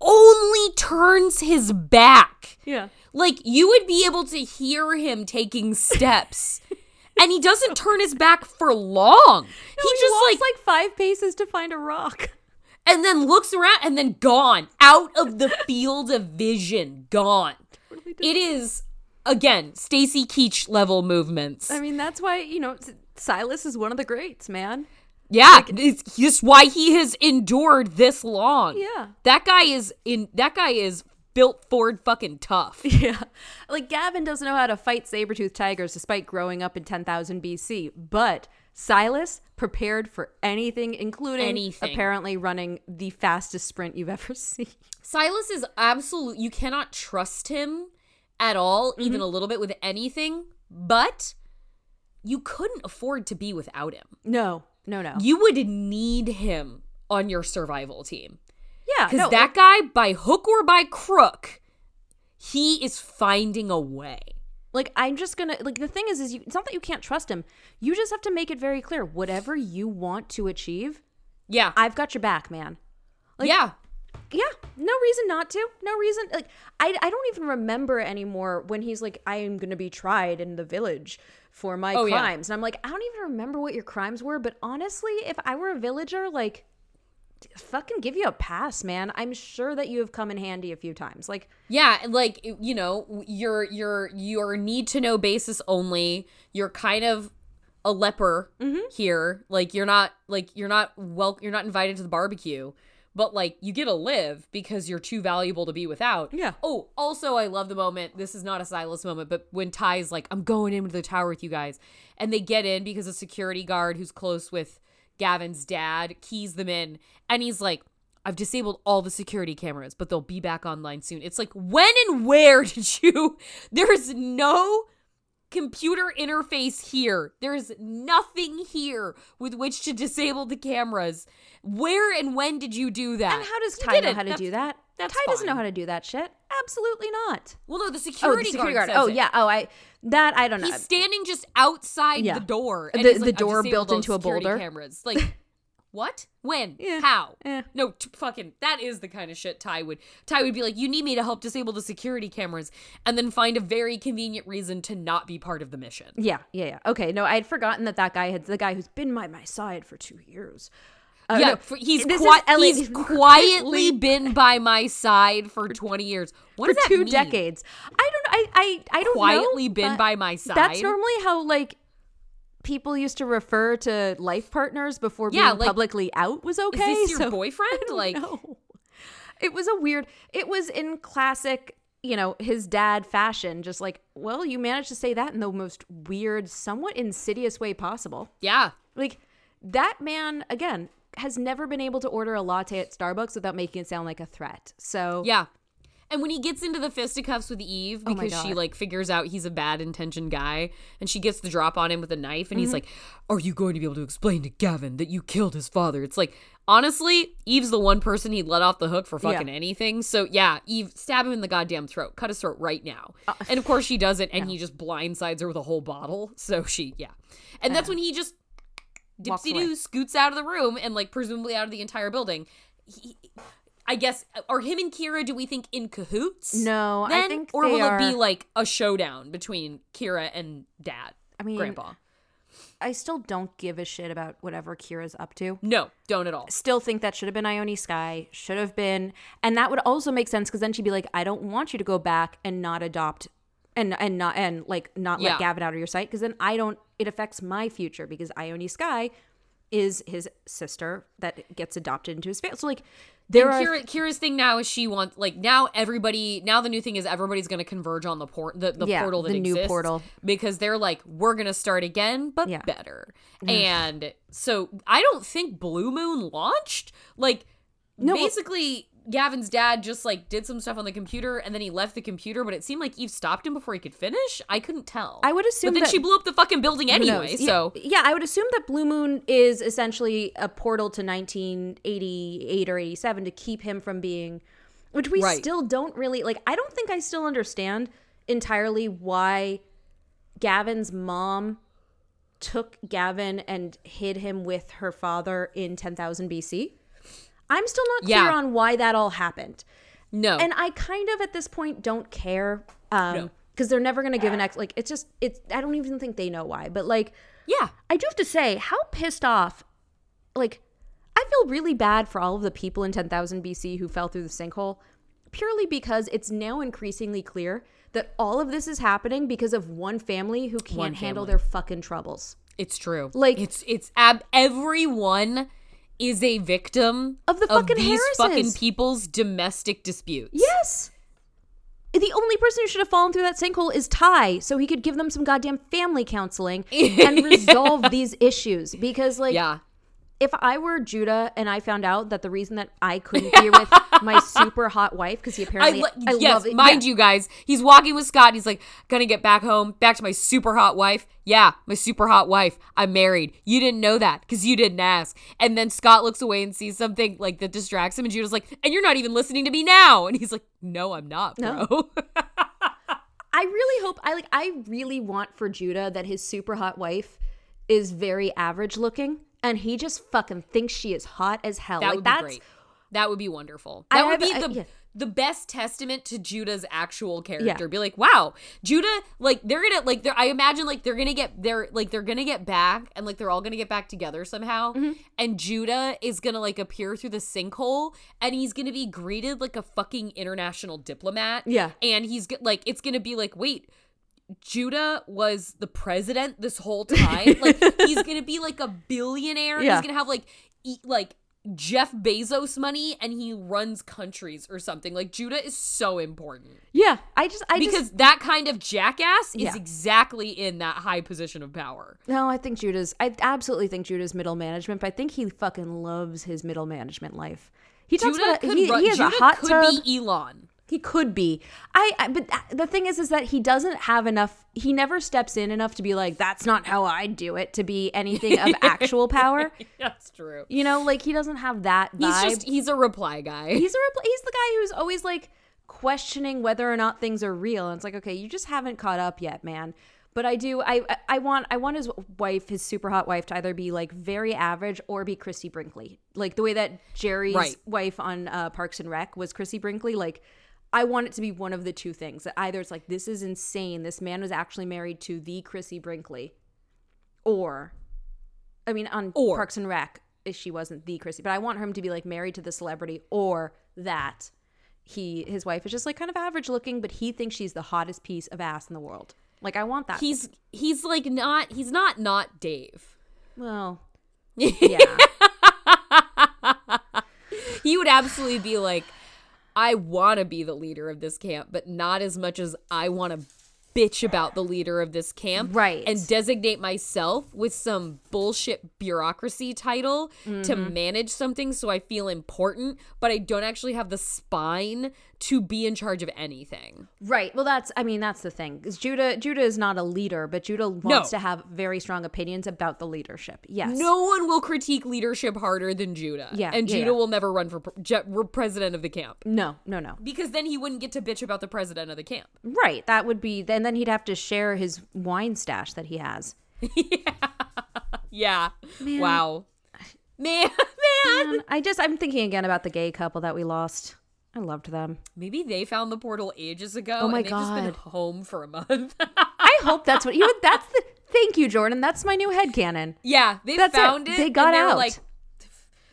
A: only turns his back.
B: Yeah.
A: Like you would be able to hear him taking steps. and he doesn't turn his back for long. he
B: he
A: just like,
B: like five paces to find a rock.
A: And then looks around and then gone. Out of the field of vision. Gone. It is again, Stacy Keach level movements.
B: I mean, that's why, you know, Silas is one of the greats, man.
A: Yeah, it's just why he has endured this long.
B: Yeah.
A: that guy is in. That guy is built Ford fucking tough.
B: Yeah. Like Gavin doesn't know how to fight saber-toothed tigers despite growing up in 10,000 BC, but Silas prepared for anything including
A: Anything.
B: apparently running the fastest sprint you've ever seen.
A: Silas is absolute. You cannot trust him at all,
B: Mm-hmm.
A: even a little bit with anything. But you couldn't afford to be without him.
B: No. No, no.
A: You would need him on your survival team
B: yeah,
A: because
B: no,
A: that guy, by hook or by crook, he is finding a way.
B: Like I'm just to like the thing is is you, it's not that you can't trust him. You just have to make it very clear whatever you want to achieve,
A: Yeah,
B: I've got your back, man. Like,
A: yeah.
B: Yeah, no reason not to. No reason. Like I, I don't even remember anymore when he's like, I am gonna be tried in the village for my
A: Oh, yeah.
B: crimes, and I'm like, I don't even remember what your crimes were. But honestly, if I were a villager, like, fucking give you a pass, man. I'm sure that you have come in handy a few times. Like,
A: Yeah, like you know, you're you're your need to know basis only. You're kind of a leper mm-hmm. here. Like you're not like you're not well you're not invited to the barbecue, but like you get to live because you're too valuable to be without.
B: Yeah.
A: Oh, also I love the moment. This is not a Silas moment, but when Ty's like, "I'm going into the tower with you guys," and they get in because a security guard who's close with Gavin's dad keys them in, and he's like. I've disabled all the security cameras, but they'll be back online soon. It's like, when and where did you? There's no computer interface here. There's nothing here with which to disable the cameras. Where and when did you do that?
B: And how does Ty know how to
A: That's-
B: do that? Ty doesn't know how to do that shit. Absolutely not.
A: Well, no, the
B: Oh, the
A: security,
B: security
A: guard.
B: guard. Oh,
A: it.
B: yeah. Oh, I that I don't know.
A: He's standing just outside
B: Yeah.
A: the door. And
B: The-
A: he's
B: the
A: like,
B: door built into a boulder."
A: Cameras. Like, what? When?
B: Yeah.
A: How?
B: Eh.
A: No, t- fucking. That is the kind of shit Ty would. Ty would be like, "You need me to help disable the security cameras," and then find a very convenient reason to not be part of the mission.
B: Yeah, yeah, yeah. Okay, no, I had forgotten that that guy had the guy who's been by my side for two years. Uh,
A: yeah,
B: no,
A: for, he's qui-
B: Ellie-
A: he's quietly been by my side for twenty years. What
B: for
A: does that
B: two
A: mean?
B: decades. I don't. I. I. I don't know.
A: Quietly been by my side.
B: That's normally how like people used to refer to life partners before
A: Yeah,
B: being
A: like,
B: publicly out was okay.
A: Is this your
B: so-
A: boyfriend? Like,
B: No. It was a weird. It was in classic, you know, his dad fashion. Just like, well, you managed to say that in the most weird, somewhat insidious way possible.
A: yeah,
B: Like that man again has never been able to order a latte at Starbucks without making it sound like a threat. So
A: Yeah. And when he gets into the fisticuffs with Eve
B: Oh
A: because she like figures out he's a bad intentioned guy and she gets the drop on him with a knife and he's
B: Mm-hmm.
A: like, Are you going to be able to explain to Gavin that you killed his father? It's like, honestly, Eve's the one person he'd let off the hook for fucking
B: Yeah.
A: anything. So yeah, Eve, stab him in the goddamn throat. Cut his throat right now.
B: Uh,
A: and of course she doesn't, and he just blindsides her with a whole bottle. So she yeah. And that's when he just dipsy doo scoots out of the room and like presumably out of the entire building. He, I guess are him and Kira do we think in cahoots?
B: No, I think
A: or will it be like a showdown between Kira and Dad?
B: I mean,
A: Grandpa.
B: I still don't give a shit about whatever Kira's up to.
A: No, don't at all.
B: Still think that should have been Ione Skye, should have been, and that would also make sense because then she'd be like, I don't want you to go back and not adopt, and and not and like not let Gavin out of your sight because then I don't. It affects my future because Ione Skye is his sister that gets adopted into his family. So like there
A: And
B: are
A: Kira, Kira's thing now is she wants like now everybody now the new thing is everybody's going to converge on the port the, the
B: Yeah,
A: portal that
B: the new portal.
A: because they're like we're going to start again but
B: Yeah.
A: better. And so I don't think Blue Moon launched like
B: No,
A: basically Gavin's dad just like did some stuff on the computer and then he left the computer but it seemed like Eve stopped him before he could finish. I couldn't tell.
B: I would assume
A: But then
B: that-
A: she blew up the fucking building anyway. So
B: yeah, yeah, I would assume that Blue Moon is essentially a portal to 1988 or 87 to keep him from being, which we
A: Right.
B: still don't really like. I don't think I still understand entirely why Gavin's mom took Gavin and hid him with her father in 10,000 BC. I'm still not clear
A: Yeah.
B: on why that all happened.
A: no.
B: And I kind of at this point don't care. Um,
A: No.
B: because they're never gonna give an ex like it's just it's I don't even think they know why. But like
A: yeah.
B: I do have to say, how pissed off, like, I feel really bad for all of the people in 10,000 BC who fell through the sinkhole, purely because it's now increasingly clear that all of this is happening because of one family who can't
A: One
B: handle their fucking troubles.
A: It's true.
B: Like-
A: it's it's ab everyone is a victim
B: Of the fucking
A: these fucking people's domestic disputes.
B: Yes! The only person who should have fallen through that sinkhole is Ty, so he could give them some goddamn family counseling and resolve these issues. Because, like,
A: Yeah.
B: If I were Judah and I found out that the reason that I couldn't be with my super hot wife because he
A: I,
B: apparently
A: lo-
B: I
A: yes,
B: love it.
A: mind
B: yeah.
A: you guys, he's walking with Scott. He's like, gonna get back home, back to my super hot wife. Yeah, my super hot wife. I'm married. You didn't know that because you didn't ask. And then Scott looks away and sees something like that distracts him, and Judah's like, and you're not even listening to me now. And he's like, no, I'm not, bro.
B: No. I really hope I like I really want for Judah that his super hot wife is very average looking and he just fucking thinks she is hot as hell.
A: That
B: like
A: would be great. That would be wonderful.
B: I
A: That would be
B: have- I-
A: the
B: yeah.
A: the best testament to Judah's actual character.
B: Yeah.
A: Be like, wow, Judah, like they're gonna like they're I imagine like they're gonna get they're like they're gonna get back and like they're all gonna get back together somehow.
B: Mm-hmm.
A: And Judah is gonna like appear through the sinkhole and he's gonna be greeted like a fucking international diplomat.
B: Yeah.
A: And he's like it's gonna be like, wait, Judah was the president this whole time. like he's gonna be like a billionaire.
B: Yeah.
A: He's gonna have like e- like Jeff Bezos money, and he runs countries or something. Like Judah is so important
B: Yeah, I just I
A: because
B: just
A: that kind of jackass is
B: Yeah.
A: exactly in that high position of power.
B: No, I think Judah's I absolutely think Judah's middle management, but I think he fucking loves his middle management life. He talks
A: Judah
B: about
A: could
B: he,
A: run-
B: he has
A: Judah
B: a hot
A: could
B: tub.
A: be Elon.
B: He could be. I, I but the thing is is that he doesn't have enough he never steps in enough to be like that's not how I do it to be anything of actual power.
A: That's true.
B: You know, like he doesn't have that vibe.
A: He's just he's a reply guy.
B: he's a repl- he's the guy who's always like questioning whether or not things are real and it's like okay, you just haven't caught up yet, man. But I do I I- want I want his wife, his super hot wife to either be like very average or be Christie Brinkley. Like the way that Jerry's
A: Right.
B: wife on uh, Parks and Rec was Chrissy Brinkley. Like, I want it to be one of the two things that either it's like, this is insane. This man was actually married to the Chrissy Brinkley, or, I mean, on
A: Or.
B: Parks and Rec, she wasn't the Chrissy, but I want him to be like married to the celebrity, or that he his wife is just like kind of average looking, but he thinks she's the hottest piece of ass in the world. Like, I want that.
A: He's he's like not he's not not Dave.
B: well, yeah.
A: He would absolutely be like, I want to be the leader of this camp, but not as much as I want to bitch about the leader of this camp.
B: Right.
A: And designate myself with some bullshit bureaucracy title to
B: Mm-hmm.
A: manage something so I feel important, but I don't actually have the spine to be in charge of anything.
B: Right. Well, that's I mean that's the thing. Is Judah Judah is not a leader, but Judah wants to have very strong opinions about the leadership. Yes.
A: No one will critique leadership harder than Judah.
B: Yeah,
A: And
B: yeah,
A: Judah
B: yeah.
A: will never run for pre- president of the camp.
B: No. No. No.
A: Because then he wouldn't get to bitch about the president of the camp.
B: Right. That would be. and then he'd have to share his wine stash that he has.
A: Yeah. yeah. Wow. Man, man.
B: Man, I just I'm thinking again about the gay couple that we lost. I loved them.
A: Maybe they found the portal ages ago.
B: Oh my
A: and they've just been
B: God.
A: home for a month.
B: I hope that's what you. That's the. Thank you, Jordan. That's my new head headcanon.
A: yeah, they
B: That's
A: found it.
B: They got
A: and they
B: out.
A: Like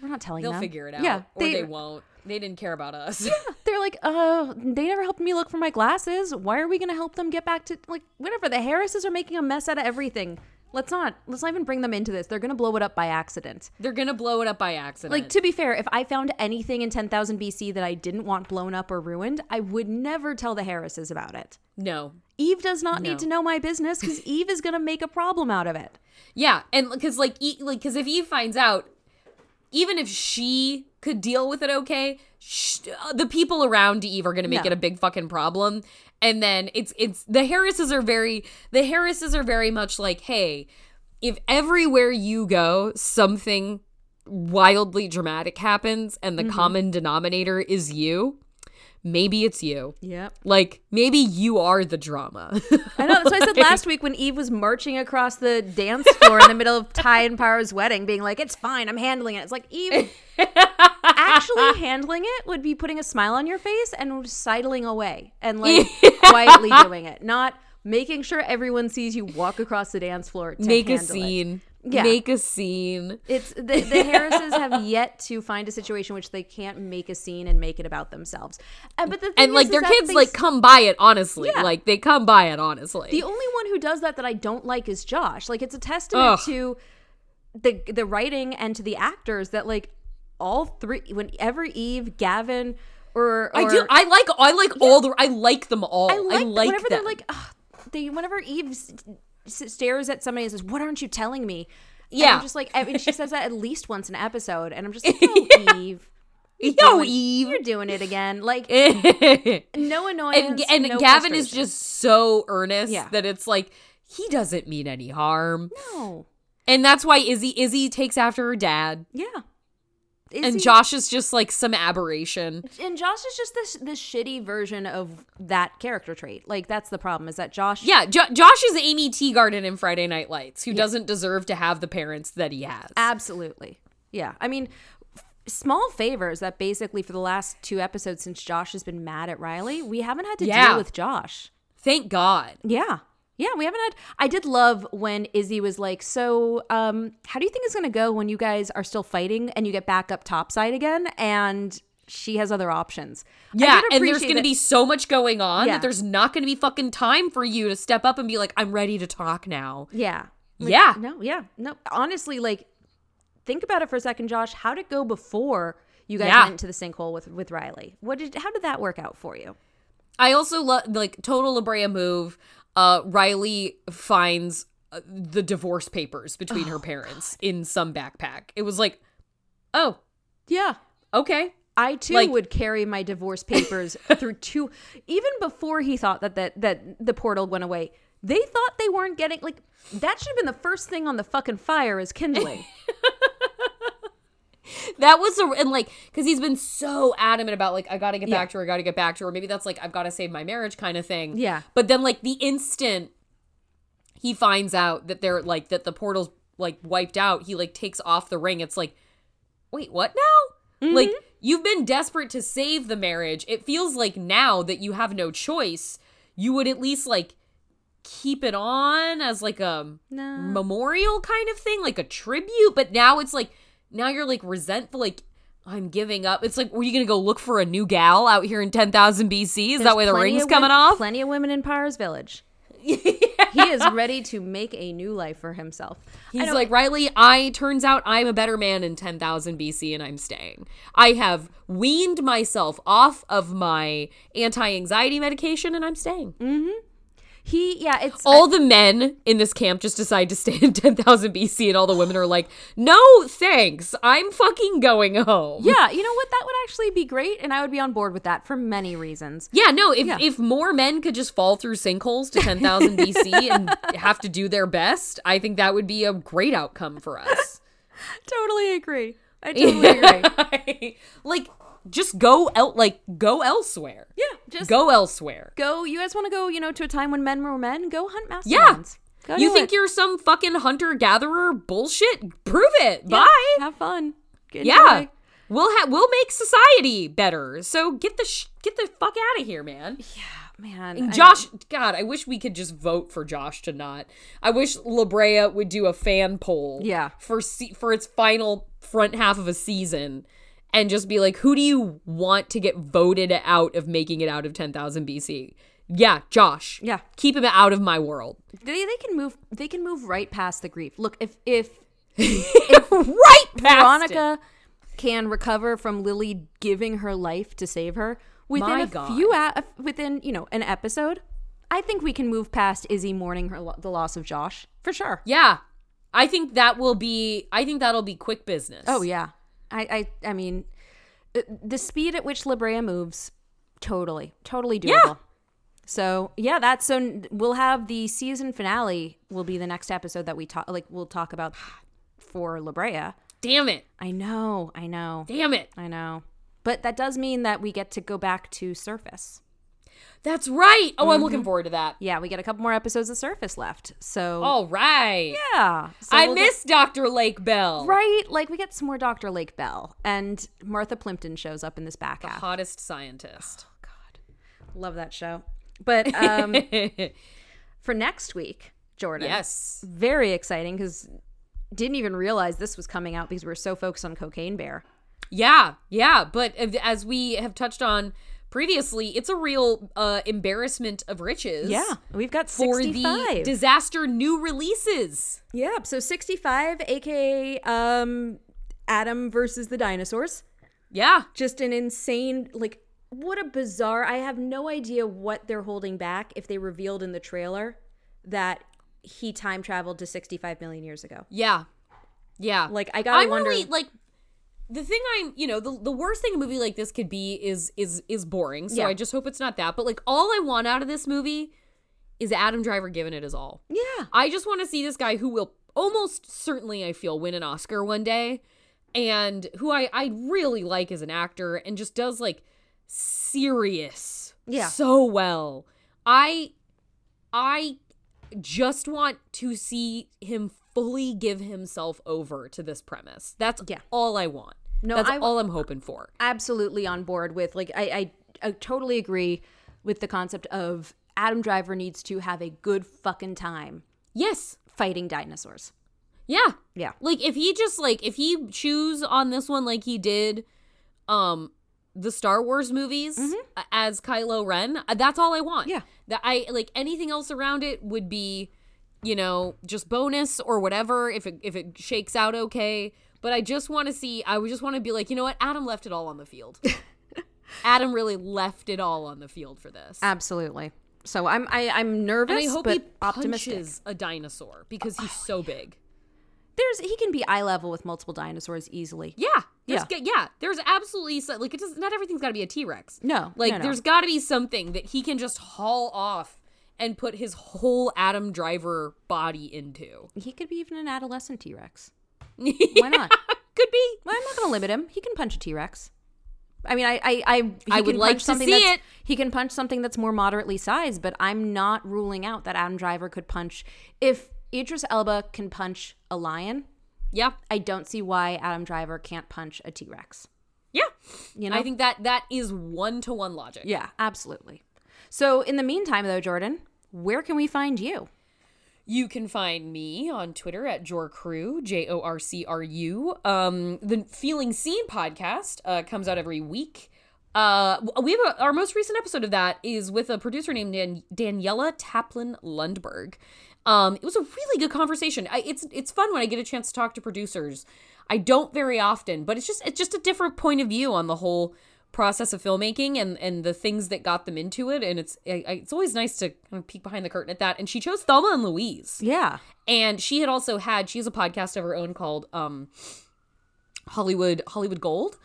B: We're not telling
A: they'll
B: them.
A: figure it out.
B: Yeah.
A: or they won't. They didn't care about us.
B: Yeah, They're like, uh, they never helped me look for my glasses. Why are we gonna help them get back to like whatever? The Harrises are making a mess out of everything. Let's not. Let's not even bring them into this. They're gonna blow it up by accident.
A: They're gonna blow it up by accident.
B: Like to be fair, if I found anything in 10,000 BC that I didn't want blown up or ruined, I would never tell the Harrises about it.
A: no.
B: Eve does not
A: No.
B: need to know my business because Eve is gonna make a problem out of it.
A: Yeah, and because like, e- like, because if Eve finds out, even if she could deal with it, okay, sh- uh, the people around Eve are gonna make
B: No.
A: it a big fucking problem. And then it's it's the Harrises are very the Harrises are very much like, hey, if everywhere you go something wildly dramatic happens and
B: Mm-hmm.
A: the common denominator is you, maybe it's you.
B: Yep.
A: Like maybe you are the drama.
B: I know. That's what I said last week when Eve was marching across the dance floor in the middle of Ty and Paara's wedding, being like, "It's fine, I'm handling it." It's like Eve actually handling it would be putting a smile on your face and sidling away and like quietly doing it, not making sure everyone sees you walk across the dance floor. To
A: Make a
B: scene. it. Yeah.
A: Make a scene.
B: It's the, the Harrises have yet to find a situation which they can't make a scene and make it about themselves. And but the thing
A: and
B: is,
A: like
B: is
A: their kids
B: they
A: like come by it honestly
B: Yeah.
A: like they come by it honestly
B: The only one who does that that I don't like is Josh. Like it's a testament
A: Ugh.
B: to the the writing and to the actors that like all three whenever Eve, Gavin, or,
A: i do i like i like all the i like them all
B: I like, whenever
A: them.
B: they're like ugh, they whenever Eve s- s- stares at somebody and says, "What aren't you telling me?" And
A: Yeah.
B: I'm just like I mean, she says that at least once an episode, and I'm just like, "Oh, Eve." You're
A: Yo,
B: doing-
A: Eve.
B: You're doing it again. Like no annoyance.
A: and
B: no
A: gavin is just so earnest
B: Yeah.
A: that it's like he doesn't mean any harm
B: no.
A: and that's why izzy izzy takes after her dad
B: Yeah. Is
A: and
B: he-
A: josh is just like some aberration
B: and Josh is just this this shitty version of that character trait. Like that's the problem is that Josh
A: yeah jo- josh is amy teagarden in friday night lights who doesn't deserve to have the parents that he has
B: absolutely. Yeah. I mean f- small favors that basically for the last two episodes since Josh has been mad at Riley, we haven't had to
A: Yeah.
B: deal with Josh.
A: thank god
B: Yeah. Yeah, we haven't had I did love when Izzy was like, "So, um how do you think it's going to go when you guys are still fighting and you get back up topside again and she has other options?"
A: Yeah, and there's going to be so much going on
B: Yeah.
A: that there's not going to be fucking time for you to step up and be like, I'm ready to talk now.
B: Yeah. Like,
A: Yeah.
B: No, yeah. No. Honestly, like think about it for a second, Josh. How did it go before you guys
A: Yeah.
B: went into the sinkhole with with Riley? What did how did that work out for you?
A: I also love, like, total La Brea move. Uh, Riley finds uh, the divorce papers between
B: Oh,
A: her parents in some backpack. It was like, oh,
B: Yeah.
A: okay.
B: I too
A: Like-
B: would carry my divorce papers through two even before he thought that, that that the portal went away. They thought they weren't getting like that should have been the first thing on the fucking fire is kindling.
A: That was a and like because he's been so adamant about like I gotta get
B: Yeah.
A: back to her, I gotta get back to her. Maybe that's like I've gotta save my marriage kind of thing.
B: Yeah.
A: But then like the instant he finds out that they're like that the portal's like wiped out, he like takes off the ring. It's like, wait, what now? Mm-hmm. Like you've been desperate to save the marriage. It feels like now that you have no choice, you would at least like keep it on as like a
B: No.
A: memorial kind of thing, like a tribute. But now it's like now you're like resentful, like I'm giving up. It's like, were you gonna go look for a new gal out here in 10,000 BC? Is that why the ring's coming
B: wom-
A: off?
B: Plenty of women in Paara's village. He is ready to make a new life for himself.
A: He's like, Riley, I turns out I'm a better man in 10,000 BC and I'm staying. I have weaned myself off of my anti anxiety medication and I'm staying. Mm-hmm.
B: He yeah, it's
A: All the men in this camp just decide to stay in 10,000 BC and all the women are like, no thanks. I'm fucking going home.
B: yeah, you know what? That would actually be great, and I would be on board with that for many reasons.
A: Yeah, no, if,
B: Yeah.
A: if more men could just fall through sinkholes to 10,000 BC and have to do their best, I think that would be a great outcome for us.
B: Totally agree. I totally agree.
A: like just go el- like go elsewhere.
B: Yeah, just
A: Go elsewhere.
B: go. You guys want to go? You know, to a time when men were men. Go hunt
A: Yeah.
B: Go
A: You think
B: it.
A: you're some fucking hunter gatherer bullshit? Prove it.
B: Yeah,
A: Bye.
B: Have fun. Enjoy.
A: Yeah. We'll ha- we'll make society better. So get the sh- get the fuck out of here, man.
B: Yeah man. I-
A: Josh, God, I wish we could just vote for Josh to not. I wish La Brea would do a fan poll.
B: Yeah.
A: For se- for its final front half of a season, and just be like, who do you want to get voted out of making it out of ten thousand BC? Yeah, Josh.
B: Yeah.
A: Keep him out of my world.
B: they they can move. They can move right past the grief. Look, if if if
A: right past it.
B: Veronica can recover from Lily giving her life to save her within
A: My
B: a
A: God.
B: few a- within you know an episode. I think we can move past Izzy mourning her lo- the loss of Josh for sure.
A: Yeah. I think that will be I think that'll be quick business.
B: Oh yeah, I I I mean, uh, the speed at which La Brea moves, totally, totally doable.
A: Yeah.
B: So yeah, that's so we'll have the season finale. Will be the next episode that we talk like we'll talk about for La Brea.
A: Damn it.
B: I know, I know,
A: Damn it.
B: I know. But that does mean that we get to go back to Surface.
A: That's right. Oh, I'm
B: Mm-hmm.
A: looking forward to that.
B: Yeah, we got a couple more episodes of Surface left. So
A: All right.
B: yeah, So
A: I
B: we'll get-
A: miss Dr. Lake Bell.
B: right. Like we get some more Doctor Lake Bell and Martha Plimpton shows up in this back half.
A: The hottest scientist.
B: God, love that show. But um, for next week, Jordan,
A: yes.
B: very exciting because didn't even realize this was coming out because we were so focused on Cocaine Bear.
A: Yeah, yeah. But as we have touched on previously, it's a real uh, embarrassment of riches.
B: Yeah, we've got
A: For the disaster new releases.
B: yeah, so sixty-five, aka um, Adam versus the dinosaurs.
A: Yeah.
B: Just an insane, like, what a bizarre. I have no idea what they're holding back if they revealed in the trailer that he time traveled to sixty-five million years ago.
A: Yeah. Yeah.
B: Like, I gotta
A: I'm
B: wonder-
A: really like the thing I'm, you know, the, the worst thing a movie like this could be is is is boring. So
B: Yeah.
A: I just hope it's not that. But like all I want out of this movie is Adam Driver giving it his all.
B: Yeah.
A: I just want to see this guy who will almost certainly, I feel, win an Oscar one day, and who I I really like as an actor, and just does like serious,
B: Yeah.
A: so well. I I just want to see him fully give himself over to this premise. That's
B: Yeah.
A: all I want.
B: No,
A: that's
B: I-
A: all I'm hoping for.
B: absolutely on board with like I, I I totally agree with the concept of Adam Driver needs to have a good fucking time
A: Yes.
B: fighting dinosaurs.
A: Yeah.
B: Yeah.
A: Like if he just like if he chews on this one like he did um the Star Wars movies a- as Kylo Ren, uh, that's all I want.
B: Mm-hmm. Yeah.
A: That I like anything else around it would be you know, just bonus or whatever if it if it shakes out okay, but I just want to see I would just want to be like, you know what? Adam left it all on the field. Adam really left it all on the field for this.
B: Absolutely. So I'm I, I'm nervous
A: and I hope
B: but
A: he
B: optimistic.
A: punches a dinosaur because he's so big.
B: There's he can be eye level with multiple dinosaurs easily.
A: Yeah. There's,
B: Yeah.
A: yeah. There's absolutely so, like it does not everything's got to be a T-Rex.
B: No,
A: Like
B: no, no.
A: there's got to be something that he can just haul off and put his whole Adam Driver body into.
B: He could be even an adolescent T Rex. Why not?
A: Could be.
B: Well, I'm not going to limit him. He can punch a T Rex. I mean, I, I, I,
A: I would like to
B: something
A: see
B: that's-
A: it.
B: He can punch something that's more moderately sized, but I'm not ruling out that Adam Driver could punch. If Idris Elba can punch a lion,
A: Yeah.
B: I don't see why Adam Driver can't punch a T Rex.
A: Yeah.
B: You know?
A: I think that that is one to one logic.
B: Yeah, absolutely. So, in the meantime, though, Jordan, where can we find you?
A: You can find me on Twitter at JorCru, J O R C R U. Um, the Feeling Seen podcast uh, comes out every week. Uh, we have a, our most recent episode of that is with a producer named Dan- Daniela Taplin Lundberg. Um, it was a really good conversation. I, it's it's fun when I get a chance to talk to producers. I don't very often, but it's just it's just a different point of view on the whole process of filmmaking and and the things that got them into it. And it's I, I, it's always nice to kind of peek behind the curtain at that. And she chose Thelma and Louise
B: Yeah.
A: and she had also had she has a podcast of her own called um hollywood hollywood gold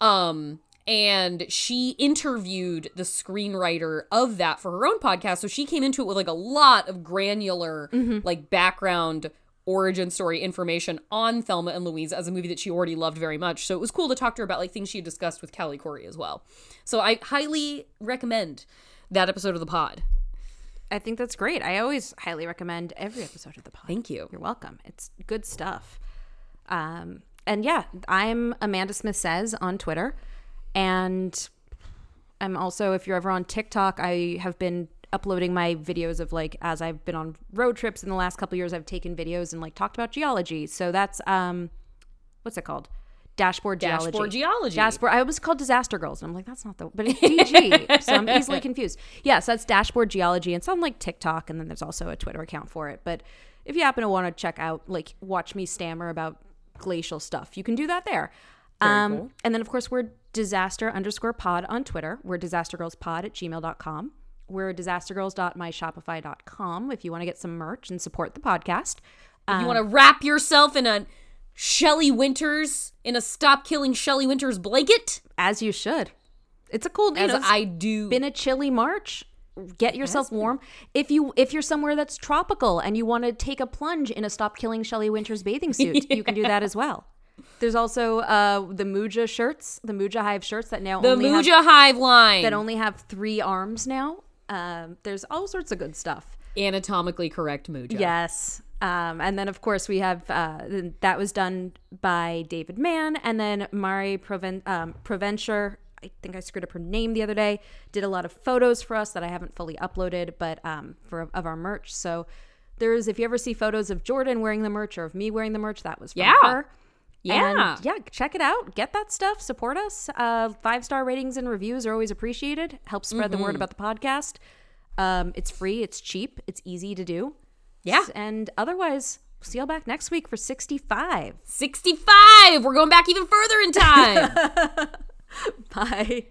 A: um and she interviewed the screenwriter of that for her own podcast so she came into it with like a lot of granular like background origin story information on Thelma and Louise as a movie that she already loved very much. So it was cool to talk to her about like things she had discussed with Callie Khouri as well. So I highly recommend that episode of the pod.
B: I think that's great. I always highly recommend every episode of the pod.
A: Thank you.
B: You're welcome. It's good stuff. Um, and yeah, I'm Amanda Smith Says on Twitter. And I'm also, if you're ever on TikTok, I have been uploading my videos of like as I've been on road trips in the last couple years, I've taken videos and like talked about geology. So that's um what's it called? Dashboard geology.
A: Dashboard geology.
B: Dashboard. I was called Disaster Girls, and I'm like, that's not the. But it's DG, so I'm easily confused. Yes, yeah, so that's Dashboard Geology. It's on like TikTok, and then there's also a Twitter account for it. But if you happen to want to check out, like, watch me stammer about glacial stuff, you can do that there. um,
A: cool.
B: And then, of course, we're disaster underscore pod on Twitter. We're disastergirlspod at gmail.com. We're disastergirls.myshopify.com if you want to get some merch and support the podcast.
A: If you want to wrap yourself in a Shelley Winters in a stop killing Shelley Winters blanket,
B: As you should. It's a cool,
A: as
B: know,
A: I do.
B: been a chilly March. Get yourself warm. If you if you're somewhere that's tropical and you want to take a plunge in a Stop Killing Shelley Winters bathing suit, you can do that as well. There's also uh, the Muja shirts, the Muja Hive shirts that now
A: the
B: only have,
A: Hive line.
B: that only have three arms now. Um, there's all sorts of good stuff.
A: Anatomically correct Muja.
B: Yes. Um, and then, of course, we have uh, that was done by David Mann. And then Mari Proven- um, Proventure, I think I screwed up her name the other day, did a lot of photos for us that I haven't fully uploaded, but um, for of our merch. So there's, if you ever see photos of Jordan wearing the merch or of me wearing the merch, that was from
A: Yeah.
B: her.
A: Yeah.
B: And yeah, check it out. Get that stuff. Support us. Uh, Five star ratings and reviews are always appreciated. Help spread the word
A: Mm-hmm.
B: about the podcast. Um, it's free. It's cheap. It's easy to do.
A: Yeah.
B: And otherwise, see y'all back next week for 65.
A: 65. We're going back even further in time.
B: Bye.